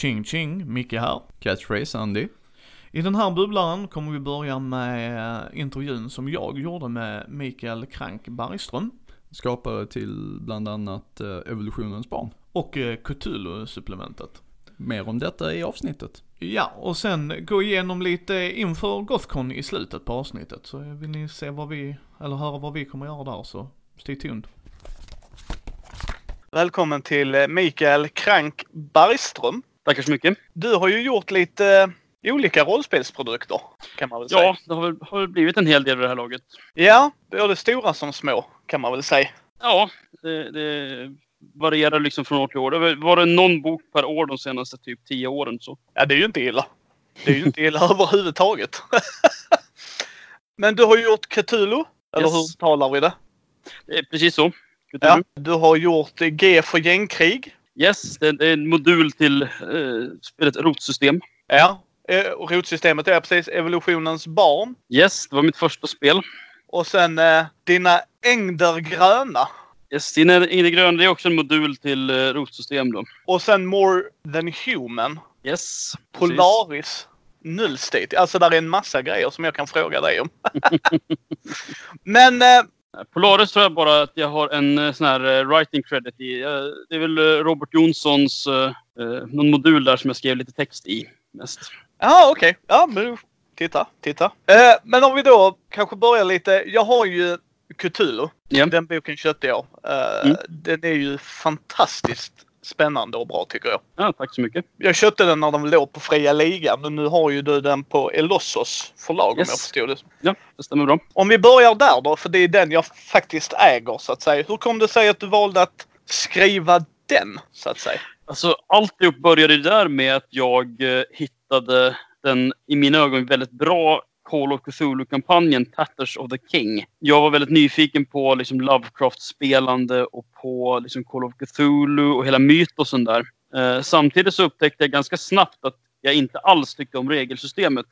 Ching ching, Micke här. Catchphrase Andy. I den här bubblaren kommer vi börja med eh, intervjun som jag gjorde med Mikael Krank Bergström Skapare till bland annat eh, Evolutionens barn. och eh, Cthulhu-supplementet. Mer om detta i avsnittet. Ja, och sen gå igenom lite inför Gothcon i slutet på avsnittet. Så vill ni se vad vi, eller höra vad vi kommer göra där så stay tuned. Välkommen till Mikael Krank Bergström. Tackar så mycket. Du har ju gjort lite eh, olika rollspelsprodukter kan man väl säga. Ja, det har väl, har väl blivit en hel del vid det här laget. Ja, både stora som små kan man väl säga. Ja, det, det varierar liksom från år till år. Det har varit någon bok per år de senaste typ tio åren. Så. Ja, det är ju inte illa. Det är ju inte illa överhuvudtaget. Men du har gjort Cthulhu, eller Yes. hur talar vi det? Det är precis så. Ja. Du har gjort G för gängkrig. Yes, det är en modul till eh, spelet Rotsystem. Ja. Eh, och Rotsystemet är precis evolutionens barn. Yes, det var mitt första spel. Och sen eh, dina ängder gröna. Yes, in i det gröna det är också en modul till eh, Rotsystem då. Och sen More than human. Yes. precis. Polaris. Nullstate. Alltså där är en massa grejer som jag kan fråga dig om. Men eh, Polaris tror jag bara att jag har en eh, sån här eh, writing credit i. Eh, Det är väl eh, Robert Jonssons eh, eh, någon modul där som jag skrev lite text i mest. Ja, okej. Ja, men titta, titta. Eh, men om vi då kanske börjar lite. Jag har ju Cthulhu. Ja. Den boken köpte jag. Eh, Mm. Den är ju fantastiskt spännande och bra tycker jag. Ja, tack så mycket. Jag köpte den när den låg på fria ligan och nu har ju du den på Elossos förlag om Yes. jag förstod det. Ja, det stämmer bra. Om vi börjar där då, för det är den jag faktiskt äger så att säga. Hur kom det sig att du valde att skriva den så att säga? Alltså alltihop började ju där med att jag eh, hittade den i mina ögon väldigt bra Call of Cthulhu-kampanjen Tatters of the King. Jag var väldigt nyfiken på liksom, Lovecraft-spelande och på liksom, Call of Cthulhu och hela mytosen där. Eh, samtidigt så upptäckte jag ganska snabbt att jag inte alls tyckte om regelsystemet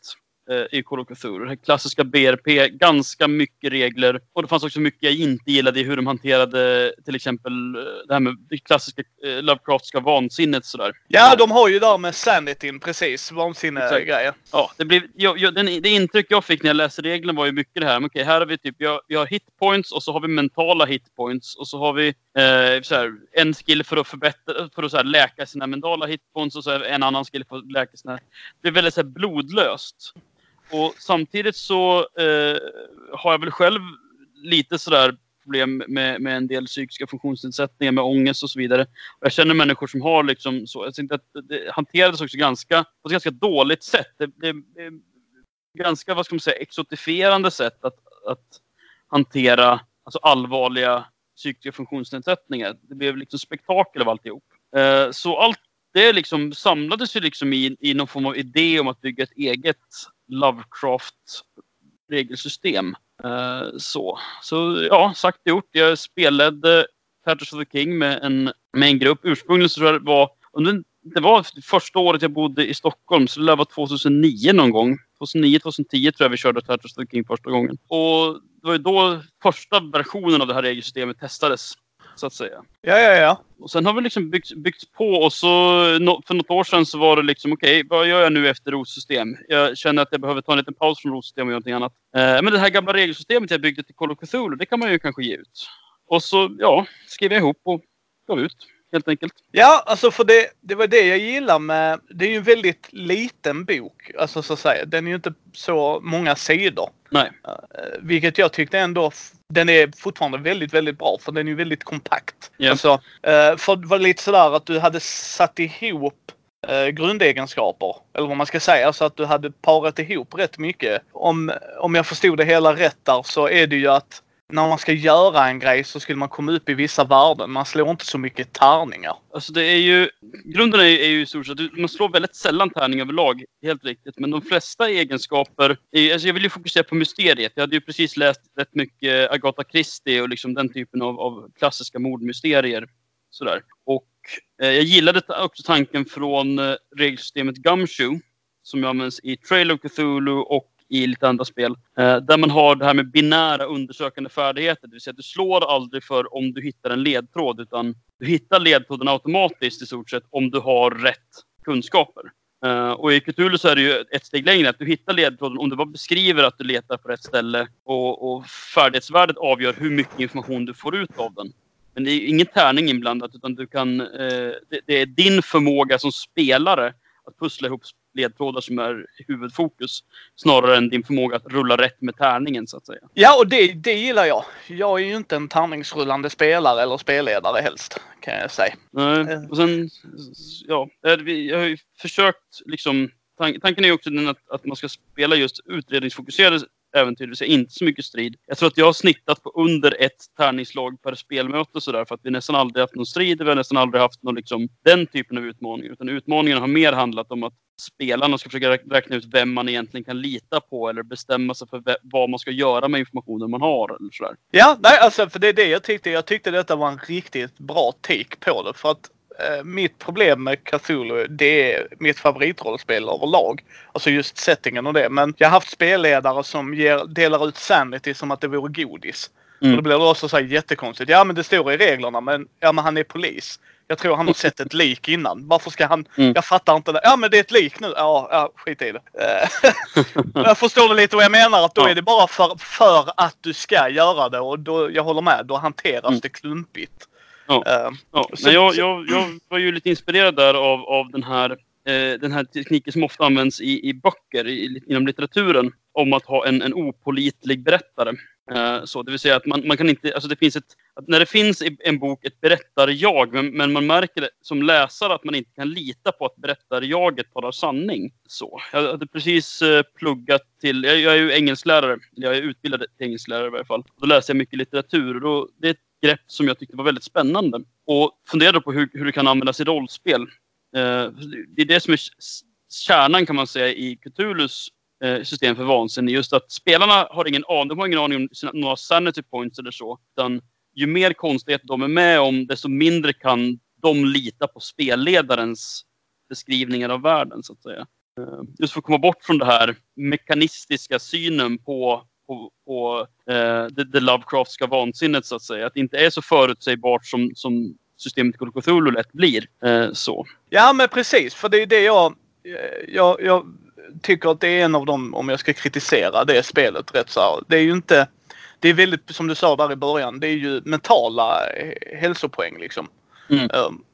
i Call of Cthulhu. Klassiska BRP, ganska mycket regler. Och det fanns också mycket jag inte gillade i hur de hanterade till exempel eh, det här med det klassiska eh, Lovecraftska vansinnet sådär. Ja, de har ju där med sanityn precis. Vansinne Exakt. grejer. Ja, det, blev, jag, jag, den, det intryck jag fick när jag läste reglerna var ju mycket det här. Men okej, här har vi typ, har, vi har hitpoints och så har vi mentala hitpoints och så har vi eh, så här, en skill för att förbättra, för att så här, läka sina mentala hitpoints och så en annan skill för att läka sina... Det blir väldigt så här, blodlöst. Och samtidigt så eh, har jag väl själv lite sådär problem med, med en del psykiska funktionsnedsättningar, med ångest och så vidare. Och jag känner människor som har liksom så. Jag tänkte att det hanterades också ganska, på ett ganska dåligt sätt. Det, det, det är ganska, vad ska man säga, exotifierande sätt att, att hantera alltså allvarliga psykiska funktionsnedsättningar. Det blev liksom spektakel av alltihop. Eh, så allt det liksom samlades ju liksom i, i någon form av idé om att bygga ett eget Lovecraft-regelsystem. Uh, så. så ja, sagt och gjort. Jag spelade Tatters of the King med en, med en grupp. Ursprungligen så tror jag det var under, det var första året jag bodde i Stockholm, så det lär vara 2009 någon gång. 2009-2010 tror jag vi körde Tatters of the King första gången. Och det var ju då första versionen av det här regelsystemet testades, så att säga. Ja, ja, ja. Och sen har vi liksom byggts, byggts på och så för något år sedan så var det liksom okej, vad gör jag nu efter rotsystem? Jag känner att jag behöver ta en liten paus från rotsystem och göra någonting annat. Eh, men det här gamla regelsystemet jag byggde till Call of Cthulhu, det kan man ju kanske ge ut. Och så, ja, skrev jag ihop och gav ut, helt enkelt. Ja, alltså för det, det var det jag gillar med... Det är ju en väldigt liten bok. Alltså så att säga. Den är ju inte så många sidor. Nej. Eh, vilket jag tyckte ändå... Den är fortfarande väldigt, väldigt bra för den är ju väldigt kompakt. Ja. Alltså, eh, för det var lite sådär att du hade satt ihop eh, grundegenskaper. Eller vad man ska säga. Så att du hade parat ihop rätt mycket. Om, om jag förstod det hela rätt där så är det ju att när man ska göra en grej så skulle man komma upp i vissa värden. Man slår inte så mycket tärningar. Alltså det är ju, grunden är, ju- är ju i stort sett, man slår väldigt sällan tärning överlag, helt riktigt. Men de flesta egenskaper, är, alltså jag vill ju fokusera på mysteriet. Jag hade ju precis läst rätt mycket Agatha Christie och liksom den typen av, av klassiska mordmysterier. Sådär. Och eh, jag gillade ta- också tanken från eh, regelsystemet Gumshoe, som ju används i Trail of Cthulhu och i lite andra spel. Eh, där man har det här med binära undersökande färdigheter. Det vill säga att du slår aldrig för om du hittar en ledtråd utan du hittar ledtråden automatiskt i stort sett om du har rätt kunskaper. Eh, och i Cthulhu så är det ju ett steg längre. Att du hittar ledtråden om du bara beskriver att du letar på rätt ställe och, och färdighetsvärdet avgör hur mycket information du får ut av den. Men det är ingen tärning inblandat utan du kan, eh, det, det är din förmåga som spelare att pussla ihop ledtrådar som är huvudfokus. Snarare än din förmåga att rulla rätt med tärningen så att säga. Ja, och det, det gillar jag. Jag är ju inte en tärningsrullande spelare eller spelledare helst, kan jag säga. Nej, och sen, ja, eh, vi- jag har ju försökt liksom, tan- tanken är ju också den att, att man ska spela just utredningsfokuserade äventyr, det vill säga inte så mycket strid. Jag tror att jag har snittat på under ett tärningslag per spelmöte sådär för att vi nästan aldrig haft någon strid, vi har nästan aldrig haft någon liksom, den typen av utmaning. Utan utmaningen har mer handlat om att spelarna ska försöka räkna ut vem man egentligen kan lita på eller bestämma sig för vad man ska göra med informationen man har. Eller sådär. Ja, nej, alltså för det är det jag tyckte. Jag tyckte detta var en riktigt bra take på det. För att mitt problem med Cthulhu, det är mitt favoritrollspel överlag. Alltså just settingen och det. Men jag har haft spelledare som ger, delar ut sanity som att det vore godis. Mm. Och då blir det också så här jättekonstigt. Ja men det står i reglerna men, ja, men han är polis. Jag tror han har sett ett lik innan. Varför ska han... Mm. Jag fattar inte det. Ja men det är ett lik nu. Ja, ja skit i det. Eh, jag förstår du lite vad jag menar? Att då Ja. är det bara för, för att du ska göra det. Och då, jag håller med. Då hanteras Mm. det klumpigt. Ja. Eh, Ja, Så- nej, jag, jag, jag var ju lite inspirerad där av, av den, här, eh, den här tekniken som ofta används i, i böcker i, inom litteraturen. Om att ha en, en opolitlig berättare. Eh, så, det vill säga att man, man kan inte, alltså det finns ett, när det finns i en bok ett berättarjag men, men man märker det, som läsare att man inte kan lita på att berättarjaget talar sanning. Så, jag hade precis eh, pluggat till, jag, jag är ju engelsklärare, jag är utbildad till engelsklärare i varje fall. Då läste jag mycket litteratur och då, det är ett grepp som jag tyckte var väldigt spännande. Och funderade på hur, hur det kan användas i rollspel. Eh, det är det som är kärnan kan man säga i Cthulhus eh, system för vansinne. Just att spelarna har ingen aning, de har ingen aning om sina, några sanity points eller så. Utan ju mer konstighet de är med om, desto mindre kan de lita på spelledarens beskrivningar av världen så att säga. Eh, just för att komma bort från den här mekanistiska synen på, på, på eh, det, det Lovecraftska vansinnet så att säga. Att det inte är så förutsägbart som, som systemet Call Cthulhu lätt blir. Eh, så. Ja men precis. För det är det jag, eh, jag... Jag tycker att det är en av dem, om jag ska kritisera det spelet rätt så här. Det är ju inte... Det är väldigt, som du sa där i början, det är ju mentala eh, hälsopoäng liksom. Mm. Um,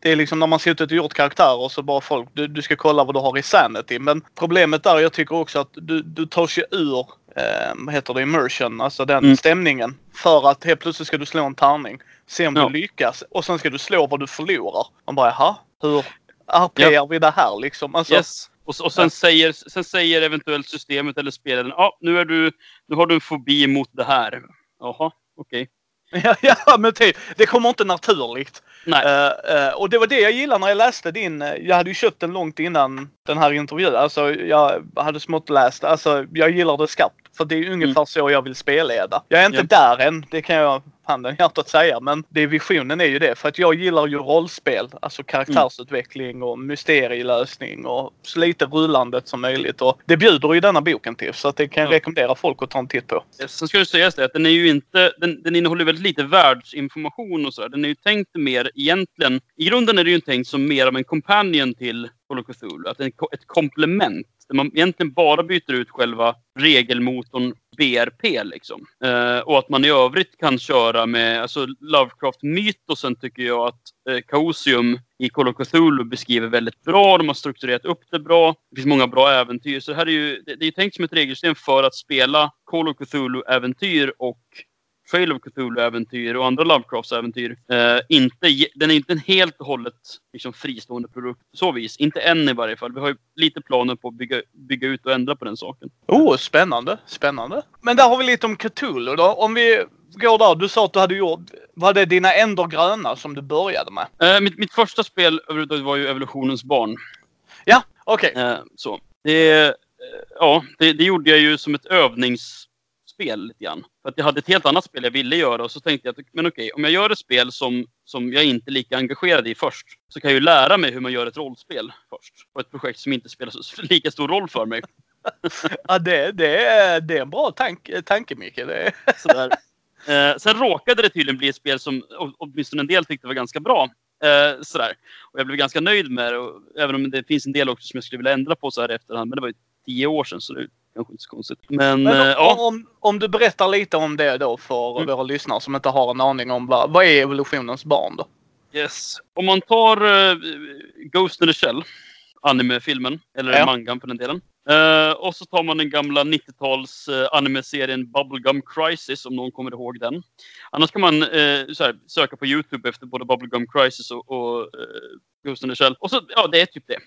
det är liksom när man suttit och gjort karaktärer så bara folk, du, du ska kolla vad du har i sanity. Men problemet där, jag tycker också att du, du tar sig ur, eh, vad heter det, immersion, alltså den Mm. stämningen. För att helt plötsligt ska du slå en tärning, se om Ja. du lyckas och sen ska du slå vad du förlorar. Man bara, jaha, hur RPar vi det här liksom? Alltså, Yes. Och, och sen, säger, sen säger eventuellt systemet eller spelaren, ja nu, är du, nu har du en fobi mot det här. Jaha, okej. Ja, ja men typ. Det kommer inte naturligt. Nej. Eh, eh, och det var det jag gillade när jag läste din. eh, Jag hade ju köpt den långt innan den här intervjun. Alltså jag hade smått läst. Alltså jag gillar det skarpt. För det är ungefär så jag vill spelleda. Jag är inte Mm. Ja. där än. Det kan jag handen i hjärtat säga. Men det visionen är ju det. För att jag gillar ju rollspel. Alltså karaktärsutveckling och mysterielösning och så lite rullandet som möjligt. Och det bjuder ju denna boken till. Så att det kan jag Ja. rekommendera folk att ta en titt på. Sen ska det sägas det att den är ju inte, den, den innehåller väldigt lite världsinformation och sådär. Den är ju tänkt mer egentligen, i grunden är det ju tänkt som mer av en companion till Call of Cthulhu. Att det är ett komplement. Där man egentligen bara byter ut själva regelmotorn BRP liksom. Eh, och att man i övrigt kan köra med, alltså Lovecraft-mytosen tycker jag att eh, Chaosium i Call of Cthulhu beskriver väldigt bra. De har strukturerat upp det bra. Det finns många bra äventyr. Så det här är ju, det, det är tänkt som ett regelsystem för att spela Call of Cthulhu-äventyr och Trail of Cthulhu-äventyr och andra Lovecrafts-äventyr. Eh, inte, den är inte en helt och hållet liksom, fristående produkt på så vis. Inte än i varje fall. Vi har ju lite planer på att bygga, bygga ut och ändra på den saken. Oh, spännande. Spännande. Men där har vi lite om Cthulhu då. Om vi går där. Du sa att du hade gjort, var det dina ändor gröna som du började med? Eh, mitt, mitt första spel överhuvudtaget var ju Evolutionens barn. Ja, okej. Eh, så. Det, eh, ja, det, det gjorde jag ju som ett övningsspel lite grann. För att jag hade ett helt annat spel jag ville göra och så tänkte jag att men okej, om jag gör ett spel som, som jag inte är lika engagerad i först så kan jag ju lära mig hur man gör ett rollspel först. På ett projekt som inte spelar så, lika stor roll för mig. Ja, det, det, är, det är en bra tank, tanke Micke. Det är... Sådär. Eh, sen råkade det tydligen bli ett spel som åtminstone en del tyckte var ganska bra. Eh, sådär. Och jag blev ganska nöjd med det, och, även om det finns en del också som jag skulle vilja ändra på så här i efterhand. Men det var ju tio år sedan så det kanske inte så konstigt. Men, Men eh, om, om, om du berättar lite om det då för Mm. våra lyssnare som inte har en aning om vad, vad är evolutionens barn då? Yes. Om man tar uh, Ghost in the Shell, anime-filmen, eller Ja. mangan för den delen. Eh, och så tar man den gamla 90-tals uh, anime-serien Bubblegum Crisis, om någon kommer ihåg den. Annars kan man eh, så här, söka på YouTube efter både Bubblegum Crisis och, och Ghost in the Shell. Och så, ja, det är typ det.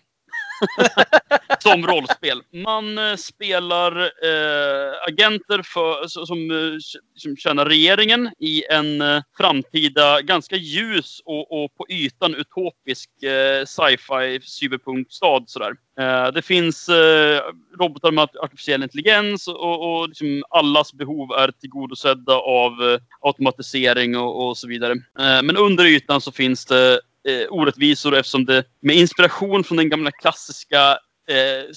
som rollspel. Man eh, spelar eh, agenter för, som, eh, som tjänar regeringen i en eh, framtida ganska ljus och, och på ytan utopisk eh, sci-fi cyberpunkstad. Sådär. Eh, det finns eh, robotar med artificiell intelligens och, och liksom allas behov är tillgodosedda av eh, automatisering och, och så vidare. Eh, men under ytan så finns det eh, orättvisor eftersom det med inspiration från den gamla klassiska eh,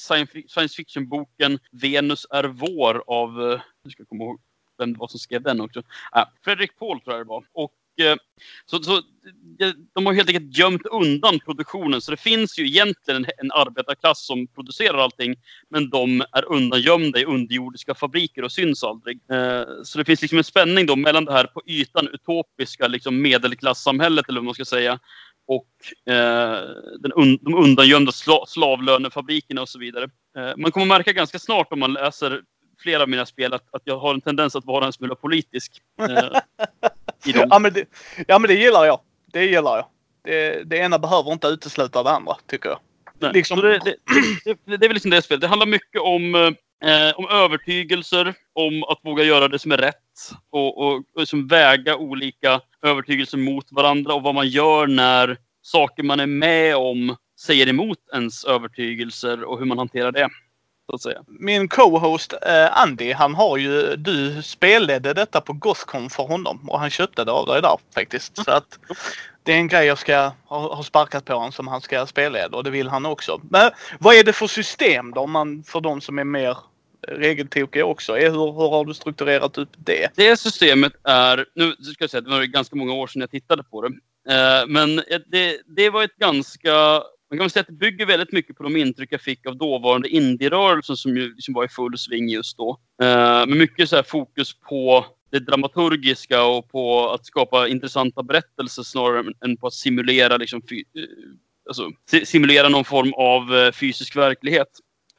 science fiction-boken Venus är vår av, eh, nu ska jag komma ihåg vem det var som skrev den också. Ah, Fredrik Paul tror jag det var. Och, eh, så, så, de- de har helt enkelt gömt undan produktionen. Så det finns ju egentligen en, en arbetarklass som producerar allting. Men de är undangömda i underjordiska fabriker och syns aldrig. Eh, så det finns liksom en spänning då mellan det här på ytan utopiska liksom medelklassamhället eller vad man ska säga och eh, den un de undangömda sla slavlönefabrikerna och så vidare. Eh, man kommer märka ganska snart om man läser flera av mina spel att, att jag har en tendens att vara en smula politisk. Eh, i dem. Ja men, det, ja men det gillar jag. Det gillar jag. Det, det ena behöver inte utesluta det andra tycker jag. Liksom- det, det, det, det är väl liksom det spelet. Det handlar mycket om, eh, om övertygelser, om att våga göra det som är rätt och, och, och liksom väga olika övertygelser mot varandra och vad man gör när saker man är med om säger emot ens övertygelser och hur man hanterar det. Så att säga. Min co-host eh, Andy, han har ju, du spelledde detta på Gothcon för honom och han köpte det av dig där faktiskt. Så att det är en grej jag ska ha, ha sparkat på honom som han ska spelleda och det vill han också. Men vad är det för system då, man, för de som är mer regeltokiga också? Är, hur, hur har du strukturerat upp det? Det systemet är, nu ska jag säga att det var ganska många år sedan jag tittade på det. Eh, men det, det var ett ganska, man kan väl säga att det bygger väldigt mycket på de intryck jag fick av dåvarande indierörelsen som ju som var i full sving just då. Eh, med mycket så här fokus på det dramaturgiska och på att skapa intressanta berättelser snarare än på att simulera, liksom, fy, eh, alltså, simulera någon form av eh, fysisk verklighet.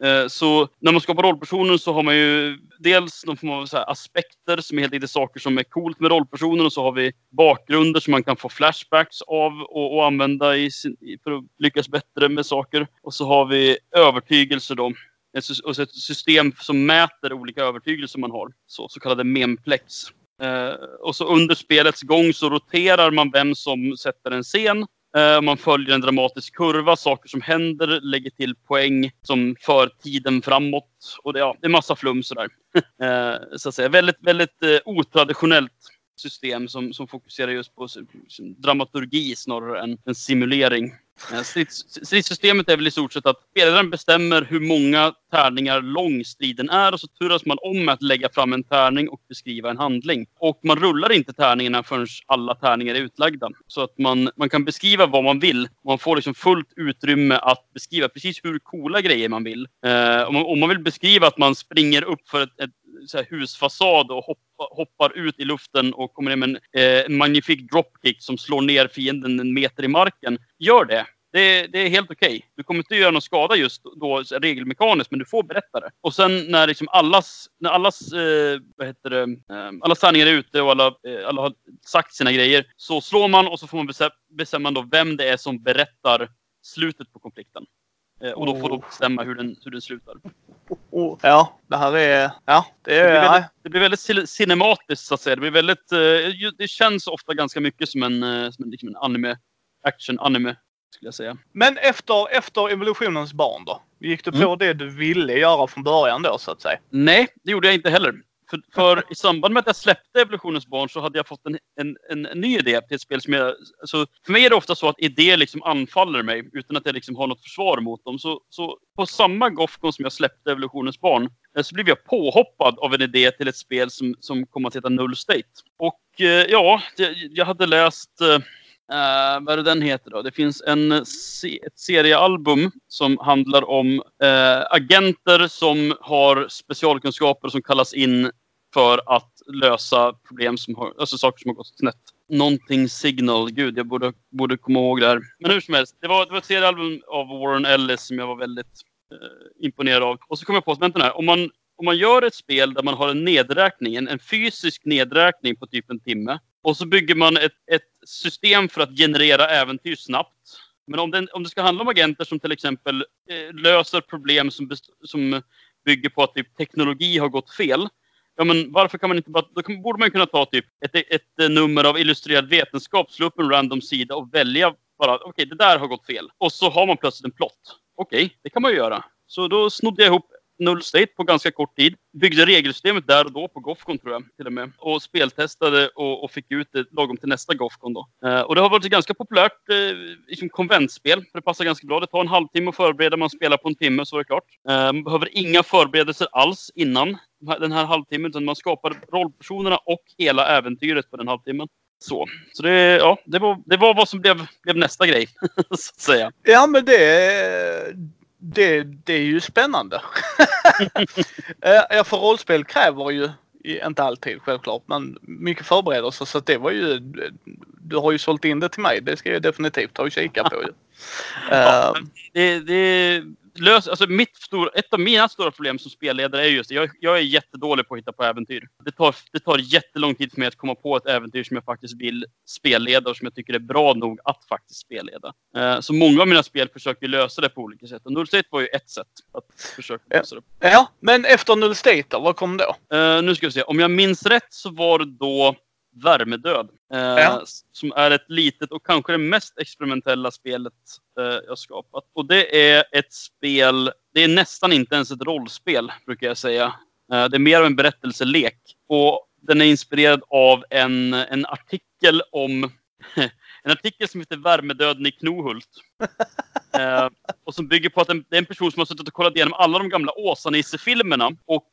Eh, så när man skapar rollpersoner så har man ju dels någon form av så här aspekter som är helt enkelt saker som är coolt med rollpersoner och så har vi bakgrunder som man kan få flashbacks av och, och använda i sin, för att lyckas bättre med saker. Och så har vi övertygelser då. Ett, och ett system som mäter olika övertygelser man har. Så, så kallade memplex. Uh, eh, och så under spelets gång så roterar man vem som sätter en scen. Eh, man följer en dramatisk kurva, saker som händer, lägger till poäng som för tiden framåt. Och det, ja, det är massa flum sådär. eh, så att säga. Väldigt, väldigt eh, otraditionellt system som, som fokuserar just på dramaturgi snarare än en simulering. Eh, strids- Stridssystemet är väl i stort sett att spelaren bestämmer hur många tärningar lång striden är och så turas man om med att lägga fram en tärning och beskriva en handling. Och man rullar inte tärningarna förrän alla tärningar är utlagda. Så att man, man kan beskriva vad man vill. Man får liksom fullt utrymme att beskriva precis hur coola grejer man vill. Eh, om, man, om man vill beskriva att man springer upp för ett, ett här husfasad och hoppa, hoppar ut i luften och kommer ner med en eh, magnifik dropkick som slår ner fienden en meter i marken. Gör det. Det, det är helt okej. Du kommer inte göra någon skada just då regelmekaniskt, men du får berätta det. Och sen när liksom allas, när allas, eh, vad heter det, eh, alla sanningar är ute och alla, eh, alla har sagt sina grejer, så slår man och så får man bestämma, bestämma då vem det är som berättar slutet på konflikten. Eh, och då får du Oh. bestämma hur den, hur den slutar. Oh, ja, det här är... Ja, det Det blir, är... väldigt, det blir väldigt cin- cinematiskt så att säga. Det blir väldigt, eh, det känns ofta ganska mycket som en, eh, som en, liksom en anime, action-anime skulle jag säga. Men efter, efter evolutionens barn då? Gick du på Mm. det du ville göra från början då så att säga? Nej, det gjorde jag inte heller. För, för i samband med att jag släppte Evolutionens barn så hade jag fått en, en, en, en ny idé till ett spel som jag... Så för mig är det ofta så att idéer liksom anfaller mig utan att jag liksom har något försvar mot dem. Så, så på samma Gothcon som jag släppte Evolutionens barn eh, så blev jag påhoppad av en idé till ett spel som, som kom att heta Null State. Och eh, ja, det, jag hade läst... Eh, eh, vad är det den heter då? Det finns en se ett seriealbum som handlar om eh, agenter som har specialkunskaper som kallas in för att lösa problem som har, alltså saker som har gått snett. Någonting signal, gud jag borde, borde komma ihåg det här. Men hur som helst, det var, det var ett seriealbum av Warren Ellis som jag var väldigt eh, imponerad av. Och så kom jag på, att, vänta här, om man, om man gör ett spel där man har en nedräkning, en, en fysisk nedräkning på typ en timme. Och så bygger man ett, ett system för att generera äventyr snabbt. Men om, den, om det ska handla om agenter som till exempel eh, löser problem som, som bygger på att typ, teknologi har gått fel. Ja, men varför kan man inte bara... Då kan, borde man kunna ta typ ett, ett, ett nummer av illustrerad vetenskap, slå upp en random sida och välja bara, okej, det där har gått fel. Och så har man plötsligt en plott. Okej, det kan man ju göra. Så då snodde jag ihop Null State på ganska kort tid. Byggde regelsystemet där och då på Gothcon tror jag till och med. Och speltestade och, och fick ut det lagom till nästa Gothcon då. Eh, och det har varit ett ganska populärt eh, liksom konventspel. För det passar ganska bra. Det tar en halvtimme att förbereda. Man spelar på en timme så är det klart. Eh, man behöver inga förberedelser alls innan den här halvtimmen. Utan man skapar rollpersonerna och hela äventyret på den halvtimmen. Så, så det, ja, det, var, det var vad som blev, blev nästa grej. så att säga. Ja men det, det, det är ju spännande. Eh, ja för rollspel kräver ju inte alltid självklart men mycket förberedelser så det var ju Du har ju sålt in det till mig. Det ska jag definitivt ta och kika på ju. Ja, Eh, det, det lös, alltså mitt stor, ett av mina stora problem som spelledare är just det. Jag, jag är jättedålig på att hitta på äventyr. Det tar, det tar jättelång tid för mig att komma på ett äventyr som jag faktiskt vill spelleda och som jag tycker är bra nog att faktiskt spelleda. Eh, så många av mina spel försöker lösa det på olika sätt. Och Null State var ju ett sätt att försöka lösa det. ja men efter Null State då, vad kom då? Eh, nu ska vi se. Om jag minns rätt så var det då Värmedöd. Eh, Ja. Som är ett litet och kanske det mest experimentella spelet eh, jag skapat. Och det är ett spel, det är nästan inte ens ett rollspel brukar jag säga. Eh, det är mer av en berättelselek. Och den är inspirerad av en, en artikel om en artikel som heter Värmedöden i Knohult. Eh, och som bygger på att en, det är en person som har suttit och kollat igenom alla de gamla Åsa-Nisse-filmerna och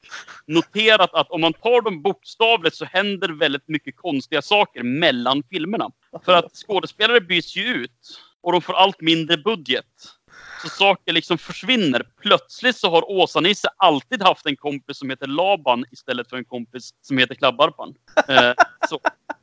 noterat att om man tar dem bokstavligt så händer väldigt mycket konstiga saker mellan filmerna. För att skådespelare byts ju ut och de får allt mindre budget. Så saker liksom försvinner. Plötsligt så har Åsa-Nisse alltid haft en kompis som heter Laban istället för en kompis som heter Klabbarpan. Eh, så.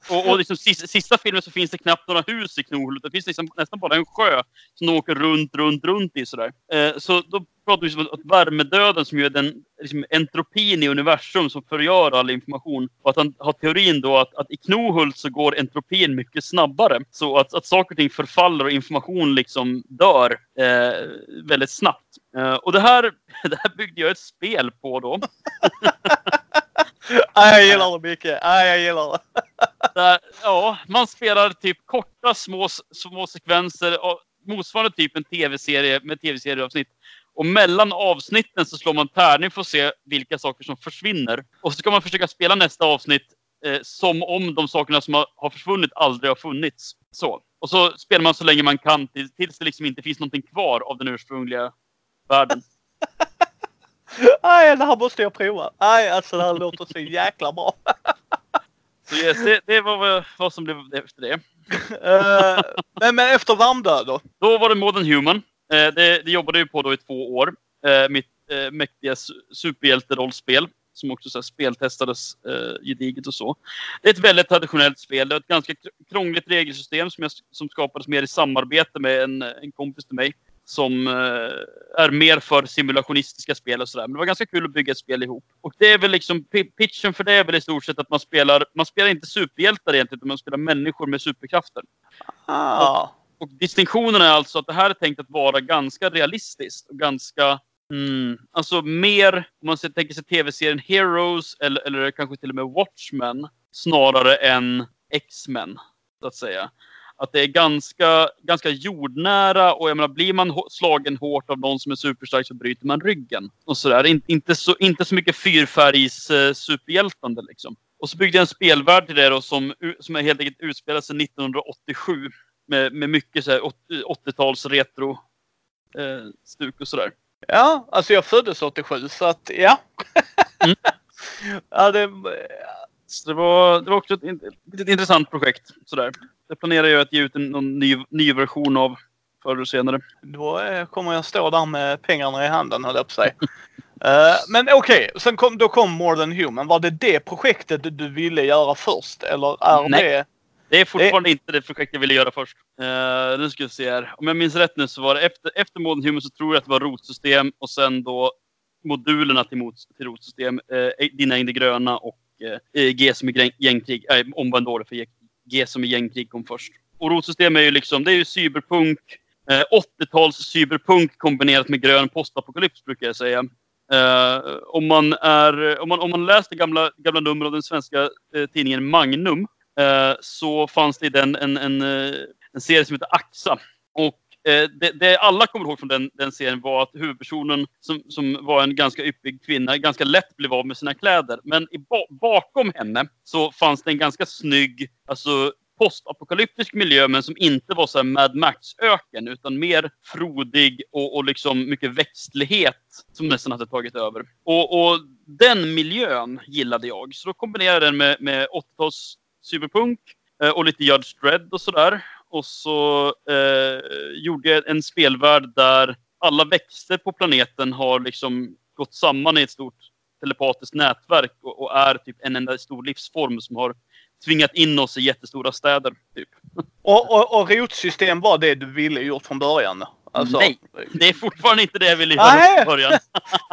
Och, och liksom sista, sista filmen så finns det knappt några hus i Knohult. Det finns liksom nästan bara en sjö som de åker runt, runt, runt i sådär. Eh, så då pratar vi om att värmedöden som är den liksom, entropin i universum som förgör all information. Och att han har teorin då att, att i Knohult så går entropin mycket snabbare. Så att, att saker och ting förfaller och information liksom dör eh, väldigt snabbt. Eh, och det här, det här byggde jag ett spel på då. Nej, jag gillar det mycket. Nej, jag gillar det. Där, ja, man spelar typ korta små, små sekvenser av motsvarande typ en tv-serie med tv-serieavsnitt. Och mellan avsnitten så slår man tärning för att se vilka saker som försvinner. Och så ska man försöka spela nästa avsnitt eh, som om de sakerna som har, har försvunnit aldrig har funnits. Så. Och så spelar man så länge man kan tills, tills det liksom inte finns någonting kvar av den ursprungliga världen. Nej, det här måste jag prova. Nej, alltså det här låter så jäkla bra. Så yes, det, det var vad- som blev efter det. Eh, men, men efter Varmdöd då? Då var det Modern Human. Eh, det, det jobbade jag på då i två år. Eh, mitt eh, mäktiga su- superhjälterollspel. Som också så här, speltestades eh, gediget och så. Det är ett väldigt traditionellt spel. Det är ett ganska kr- krångligt regelsystem som, jag, som skapades mer i samarbete med en, en kompis till mig. Som eh, är mer för simulationistiska spel och sådär. Men det var ganska kul att bygga ett spel ihop. Och det är väl liksom, pi- pitchen för det är väl i stort sett att man spelar, man spelar inte superhjältar egentligen, utan man spelar människor med superkrafter. Ah. Och distinktionen är alltså att det här är tänkt att vara ganska realistiskt och ganska Mm, alltså mer, om man tänker sig tv-serien Heroes eller, eller kanske till och med Watchmen snarare än X-Men, så att säga. Att det är ganska, ganska jordnära och jag menar, blir man slagen hårt av någon som är superstark så bryter man ryggen. Och sådär. In, inte, så, inte så mycket fyrfärgs eh, superhjältande liksom. Och så byggde jag en spelvärld till det då som, som är helt enkelt utspelar sig 1987 med, med mycket så här 80 80-tals retro eh, stuk och sådär. Ja, alltså jag föddes 87 så att ja. Mm. ja det, Så det var, det var också ett, in- ett intressant projekt. Sådär. det planerar jag att ge ut en någon ny, ny version av förr eller senare. Då eh, kommer jag stå där med pengarna i handen höll jag på att säga. Eh, men okej, sen kom, då kom More than Human. Var det det projektet du ville göra först? Eller är Nej. det... Det är fortfarande inte det projekt jag ville göra först. Uh, nu ska vi se här. Om jag minns rätt nu så var det efter, efter Modern Human så tror jag att det var rotsystem och sen då modulerna till, mot, till rotsystem. Uh, Dina det gröna och uh, Eh, G som är gängkrig. äh, omvänd order för G, som är gängkrig kom först. Och rotsystem är ju liksom, det är ju cyberpunk. Eh, 80-tals cyberpunk kombinerat med grön postapokalyps brukar jag säga. Uh, om, man är, om, man, om man läste gamla, gamla nummer av den svenska uh, tidningen Magnum uh, så fanns det i den, en, en, en serie som heter Axa. Och Eh, det, det, alla kommer ihåg från den, den serien var att huvudpersonen som, som var en ganska yppig kvinna ganska lätt blev av med sina kläder. Men i, bakom henne så fanns det en ganska snygg, alltså postapokalyptisk miljö men som inte var så Mad Max-öken utan mer frodig och, och liksom mycket växtlighet som nästan hade tagit över. Och, och den miljön gillade jag. Så då kombinerade jag den med, med 80-tals cyberpunk eh, och lite Judge Dredd och sådär. Och så eh, gjorde jag en spelvärld där alla växter på planeten har liksom gått samman i ett stort telepatiskt nätverk och, och är typ en enda stor livsform som har tvingat in oss i jättestora städer. Typ. Och, och, och rotsystem var det du ville gjort från början? Alltså... Nej, det är fortfarande inte det jag ville göra från början.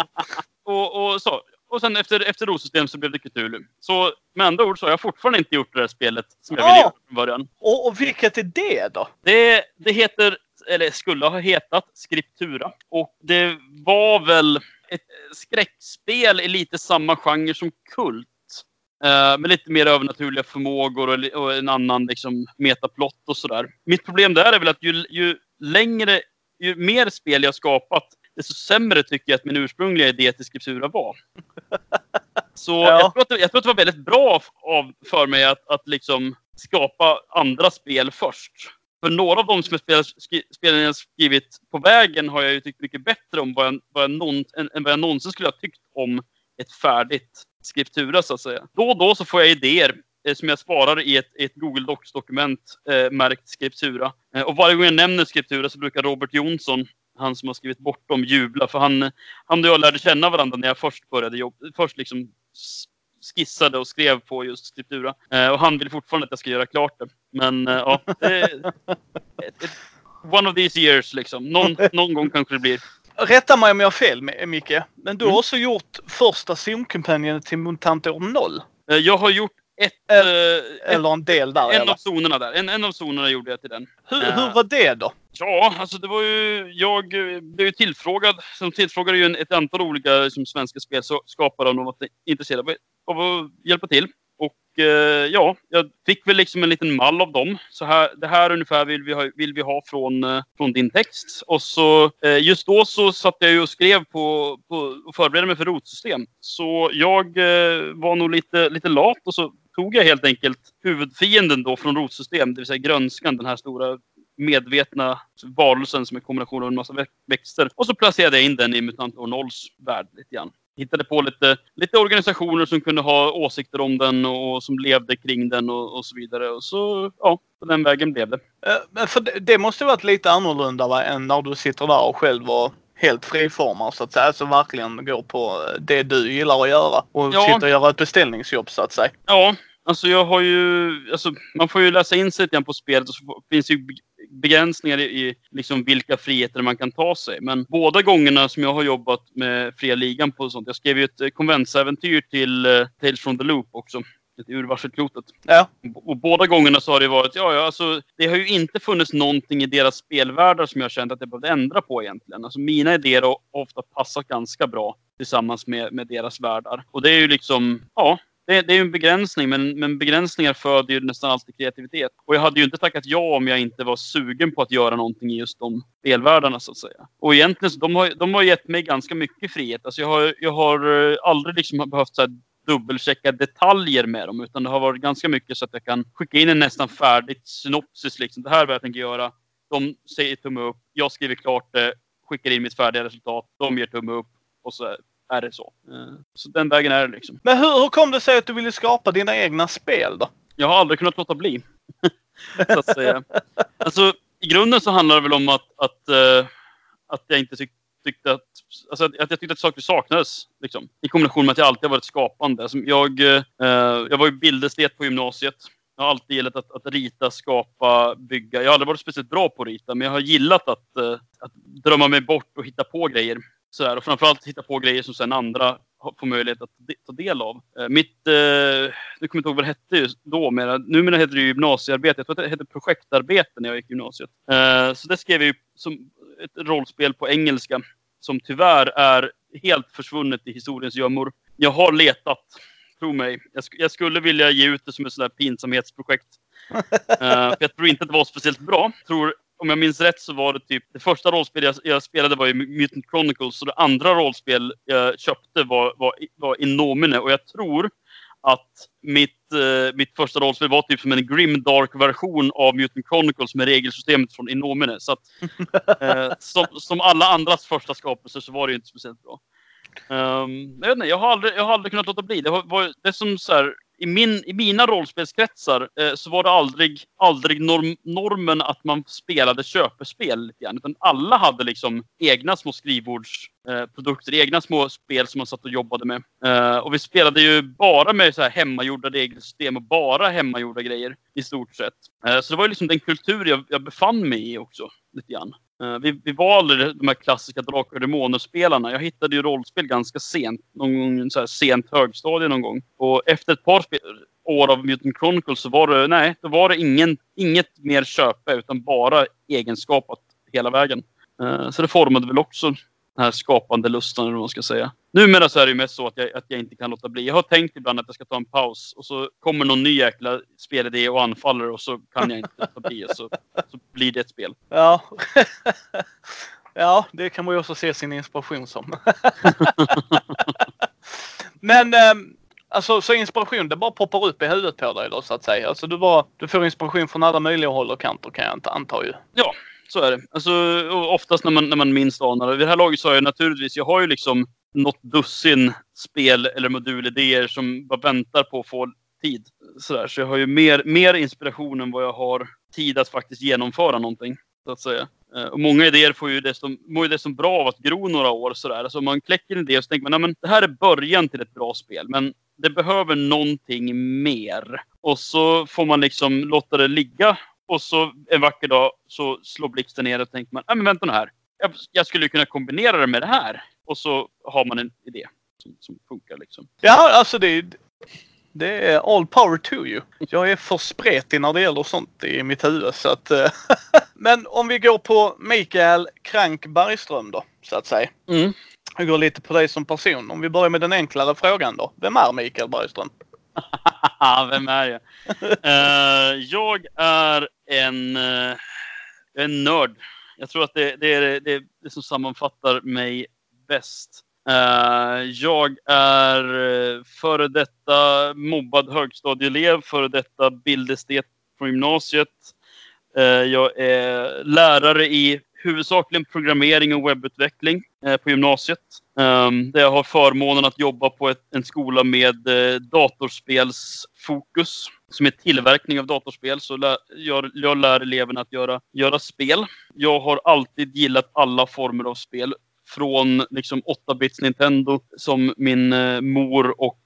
och, och, så. Och sen efter, efter rotsystem så blev det Cthulhu. Så med andra ord så har jag fortfarande inte gjort det där spelet som jag ville göra från början. Och, och vilket är det då? Det, det heter, eller skulle ha hetat, Skriptura. Och det var väl ett skräckspel i lite samma genre som Kult. Uh, med lite mer övernaturliga förmågor och, och en annan liksom, metaplott och sådär. Mitt problem där är väl att ju, ju längre, ju mer spel jag skapat, desto sämre tycker jag att min ursprungliga idé till Skriptura var. Så ja. jag, tror att det, jag tror att det var väldigt bra av, för mig att, att liksom skapa andra spel först. För några av de som jag spelen jag skrivit på vägen har jag ju tyckt mycket bättre om vad jag, vad jag någon, än, än vad jag någonsin skulle ha tyckt om ett färdigt skriptura så att säga. Då och då så får jag idéer eh, som jag sparar i ett, ett Google Docs-dokument eh, märkt skriptura. Eh, och varje gång jag nämner skriptura så brukar Robert Jonsson, han som har skrivit Bortom, jubla. För han, han och jag lärde känna varandra när jag först började jobba. Först liksom skissade och skrev på just skriptura. Eh, och han vill fortfarande att jag ska göra klart det. Men eh, ja, det, one of these years liksom. Någon, någon gång kanske det blir. Rätta mig om jag har fel Micke. Men du har mm. också gjort första Zoom-kampanjen till Mutantor 0. Eh, jag har gjort ett, ett, eller en del där. En eller? av zonerna där. En, en av zonerna gjorde jag till den. Hur, uh, hur var det då? Ja, alltså det var ju... Jag blev ju tillfrågad. Som tillfrågade ju en, ett antal olika liksom, svenska spelskapare om de var intresserade av att hjälpa till. Och eh, ja, jag fick väl liksom en liten mall av dem. Så här, det här ungefär vill vi ha, vill vi ha från, eh, från din text. Och så eh, just då så satt jag ju och skrev på, på och förberedde mig för rotsystem. Så jag eh, var nog lite, lite lat och så tog jag helt enkelt huvudfienden då från rotsystem, det vill säga grönskan, den här stora medvetna varelsen som är kombination av en massa växter. Och så placerade jag in den i Mutant Nolls värld lite grann hittade på lite, lite organisationer som kunde ha åsikter om den och som levde kring den och, och så vidare. Och så, ja, på den vägen blev det. Eh, men för det, det måste varit lite annorlunda va, än när du sitter där och själv och helt friformar så att säga. Alltså verkligen går på det du gillar att göra och ja. sitter och gör ett beställningsjobb så att säga. Ja, Alltså jag har ju, alltså man får ju läsa in sig lite på spelet och så finns ju begränsningar i, liksom vilka friheter man kan ta sig. Men båda gångerna som jag har jobbat med Fria Ligan på sånt, jag skrev ju ett eh, konventsäventyr till uh, Tales from the Loop också. Ur varselklotet. Ja. Och båda gångerna så har det varit, ja, ja, alltså det har ju inte funnits någonting i deras spelvärldar som jag känt att jag behövde ändra på egentligen. Alltså mina idéer har ofta passat ganska bra tillsammans med, med deras världar. Och det är ju liksom, ja, det, det är en begränsning, men, men begränsningar föder ju nästan alltid kreativitet. Och jag hade ju inte tackat ja om jag inte var sugen på att göra någonting i just de spelvärldarna så att säga. Och egentligen så de har de har gett mig ganska mycket frihet. Alltså jag har, jag har eh, aldrig liksom behövt så här dubbelchecka detaljer med dem, utan det har varit ganska mycket så att jag kan skicka in en nästan färdigt synopsis. Liksom. Det här är vad jag tänker göra. De säger tumme upp. Jag skriver klart det, skickar in mitt färdiga resultat. De ger tumme upp och så är det så. Eh, så den vägen är det liksom. Men hur, hur kom det sig att du ville skapa dina egna spel då? Jag har aldrig kunnat låta bli. så att säga. Alltså, i grunden så handlar det väl om att, att, eh, att jag inte tyck, tyckte att, alltså, att jag tyckte att saker saknades. Liksom, I kombination med att jag alltid har varit skapande. Alltså, jag, eh, jag var ju bildestet på gymnasiet. Jag har alltid gillat att, att rita, skapa, bygga. Jag har aldrig varit speciellt bra på att rita, men jag har gillat att, eh, att drömma mig bort och hitta på grejer. Sådär. Och framförallt hitta på grejer som sen andra får möjlighet att de- ta del av. Eh, Mitt, eh, nu kommer jag inte ihåg vad det hette just då, numera heter det ju gymnasiearbete. Jag tror att det hette projektarbete när jag gick gymnasiet. Eh, Så det skrev jag ju som ett rollspel på engelska som tyvärr är helt försvunnet i historiens gömmor. Jag har letat, tro mig. Jag, sk- jag skulle vilja ge ut det som ett sånt där pinsamhetsprojekt. För jag tror inte att det var speciellt bra. Tror, om jag minns rätt så var det typ det första rollspel jag, jag spelade var ju Mutant Chronicles och det andra rollspel jag köpte var, var, var Innomine och jag tror att mitt, eh, mitt första rollspel var typ som en grim dark version av Mutant Chronicles med regelsystemet från Innomine. Så att, eh, som, som alla andras första skapelser så var det ju inte speciellt bra. Um, jag, vet inte, jag, har aldrig, jag har aldrig kunnat låta bli. Det, var, det är som så här, i, min, I mina rollspelskretsar eh, så var det aldrig, aldrig norm, normen att man spelade köpespel. Lite grann, utan alla hade liksom egna små skrivbordsprodukter, eh, egna små spel som man satt och jobbade med. Eh, och vi spelade ju bara med så här hemmagjorda regelsystem och bara hemmagjorda grejer i stort sett. Eh, så det var ju liksom den kultur jag, jag befann mig i också. Lite grann. Eh, vi, vi valde de här klassiska Drakar och Demoner-spelarna. Jag hittade ju rollspel ganska sent. Någon gång så här sent högstadie någon gång. Och efter ett par år av Mutant Chronicles så var det, nej, då var det ingen, inget mer köpa utan bara egenskapat hela vägen. Eh, så det formade väl också den här skapande lusten eller vad man ska säga. Numera så är det ju mest så att jag, att jag inte kan låta bli. Jag har tänkt ibland att jag ska ta en paus och så kommer någon ny jäkla spelidé och anfaller och så kan jag inte låta bli och så, så blir det ett spel. Ja. ja, det kan man ju också se sin inspiration som. Men ehm, alltså så inspiration det bara poppar upp i huvudet på dig då så att säga. Alltså du, bara, du får inspiration från alla möjliga håll och kanter kan jag inte anta ju. Så är det. Alltså, oftast när man, när man minst anar det. Vid det här laget så har jag naturligtvis, jag har ju liksom något dussin spel eller modulidéer som bara väntar på att få tid. Sådär. Så jag har ju mer, mer inspiration än vad jag har tid att faktiskt genomföra någonting. Så att säga. Eh, och många idéer får ju dessutom, mår ju dessutom bra av att gro några år. Sådär. Alltså om man kläcker en idé och så tänker man, men det här är början till ett bra spel. Men det behöver någonting mer. Och så får man liksom låta det ligga och så en vacker dag så slår blixten ner och tänker man, men vänta nu här. Jag, jag skulle kunna kombinera det med det här. Och så har man en idé som, som funkar liksom. Ja, alltså det, det är all power to you. Jag är för spretig när det gäller sånt i mitt huvud så att... eh, Men om vi går på Mikael Krank Bergström då, så att säga. Mm. Jag går lite på dig som person. Om vi börjar med den enklare frågan då. Vem är Mikael Bergström? Vem är jag? Uh, jag är en, uh, en nörd. Jag tror att det, det är det, är det som sammanfattar mig bäst. Uh, jag är före detta mobbad högstadieelev, före detta bildestet från gymnasiet. Jag är lärare i huvudsakligen programmering och webbutveckling eh, på gymnasiet. Ehm, där jag har förmånen att jobba på ett, en skola med eh, datorspelsfokus. Som är tillverkning av datorspel. Så lär, jag, jag lär eleverna att göra, göra spel. Jag har alltid gillat alla former av spel. Från liksom 8-bits Nintendo som min eh, mor och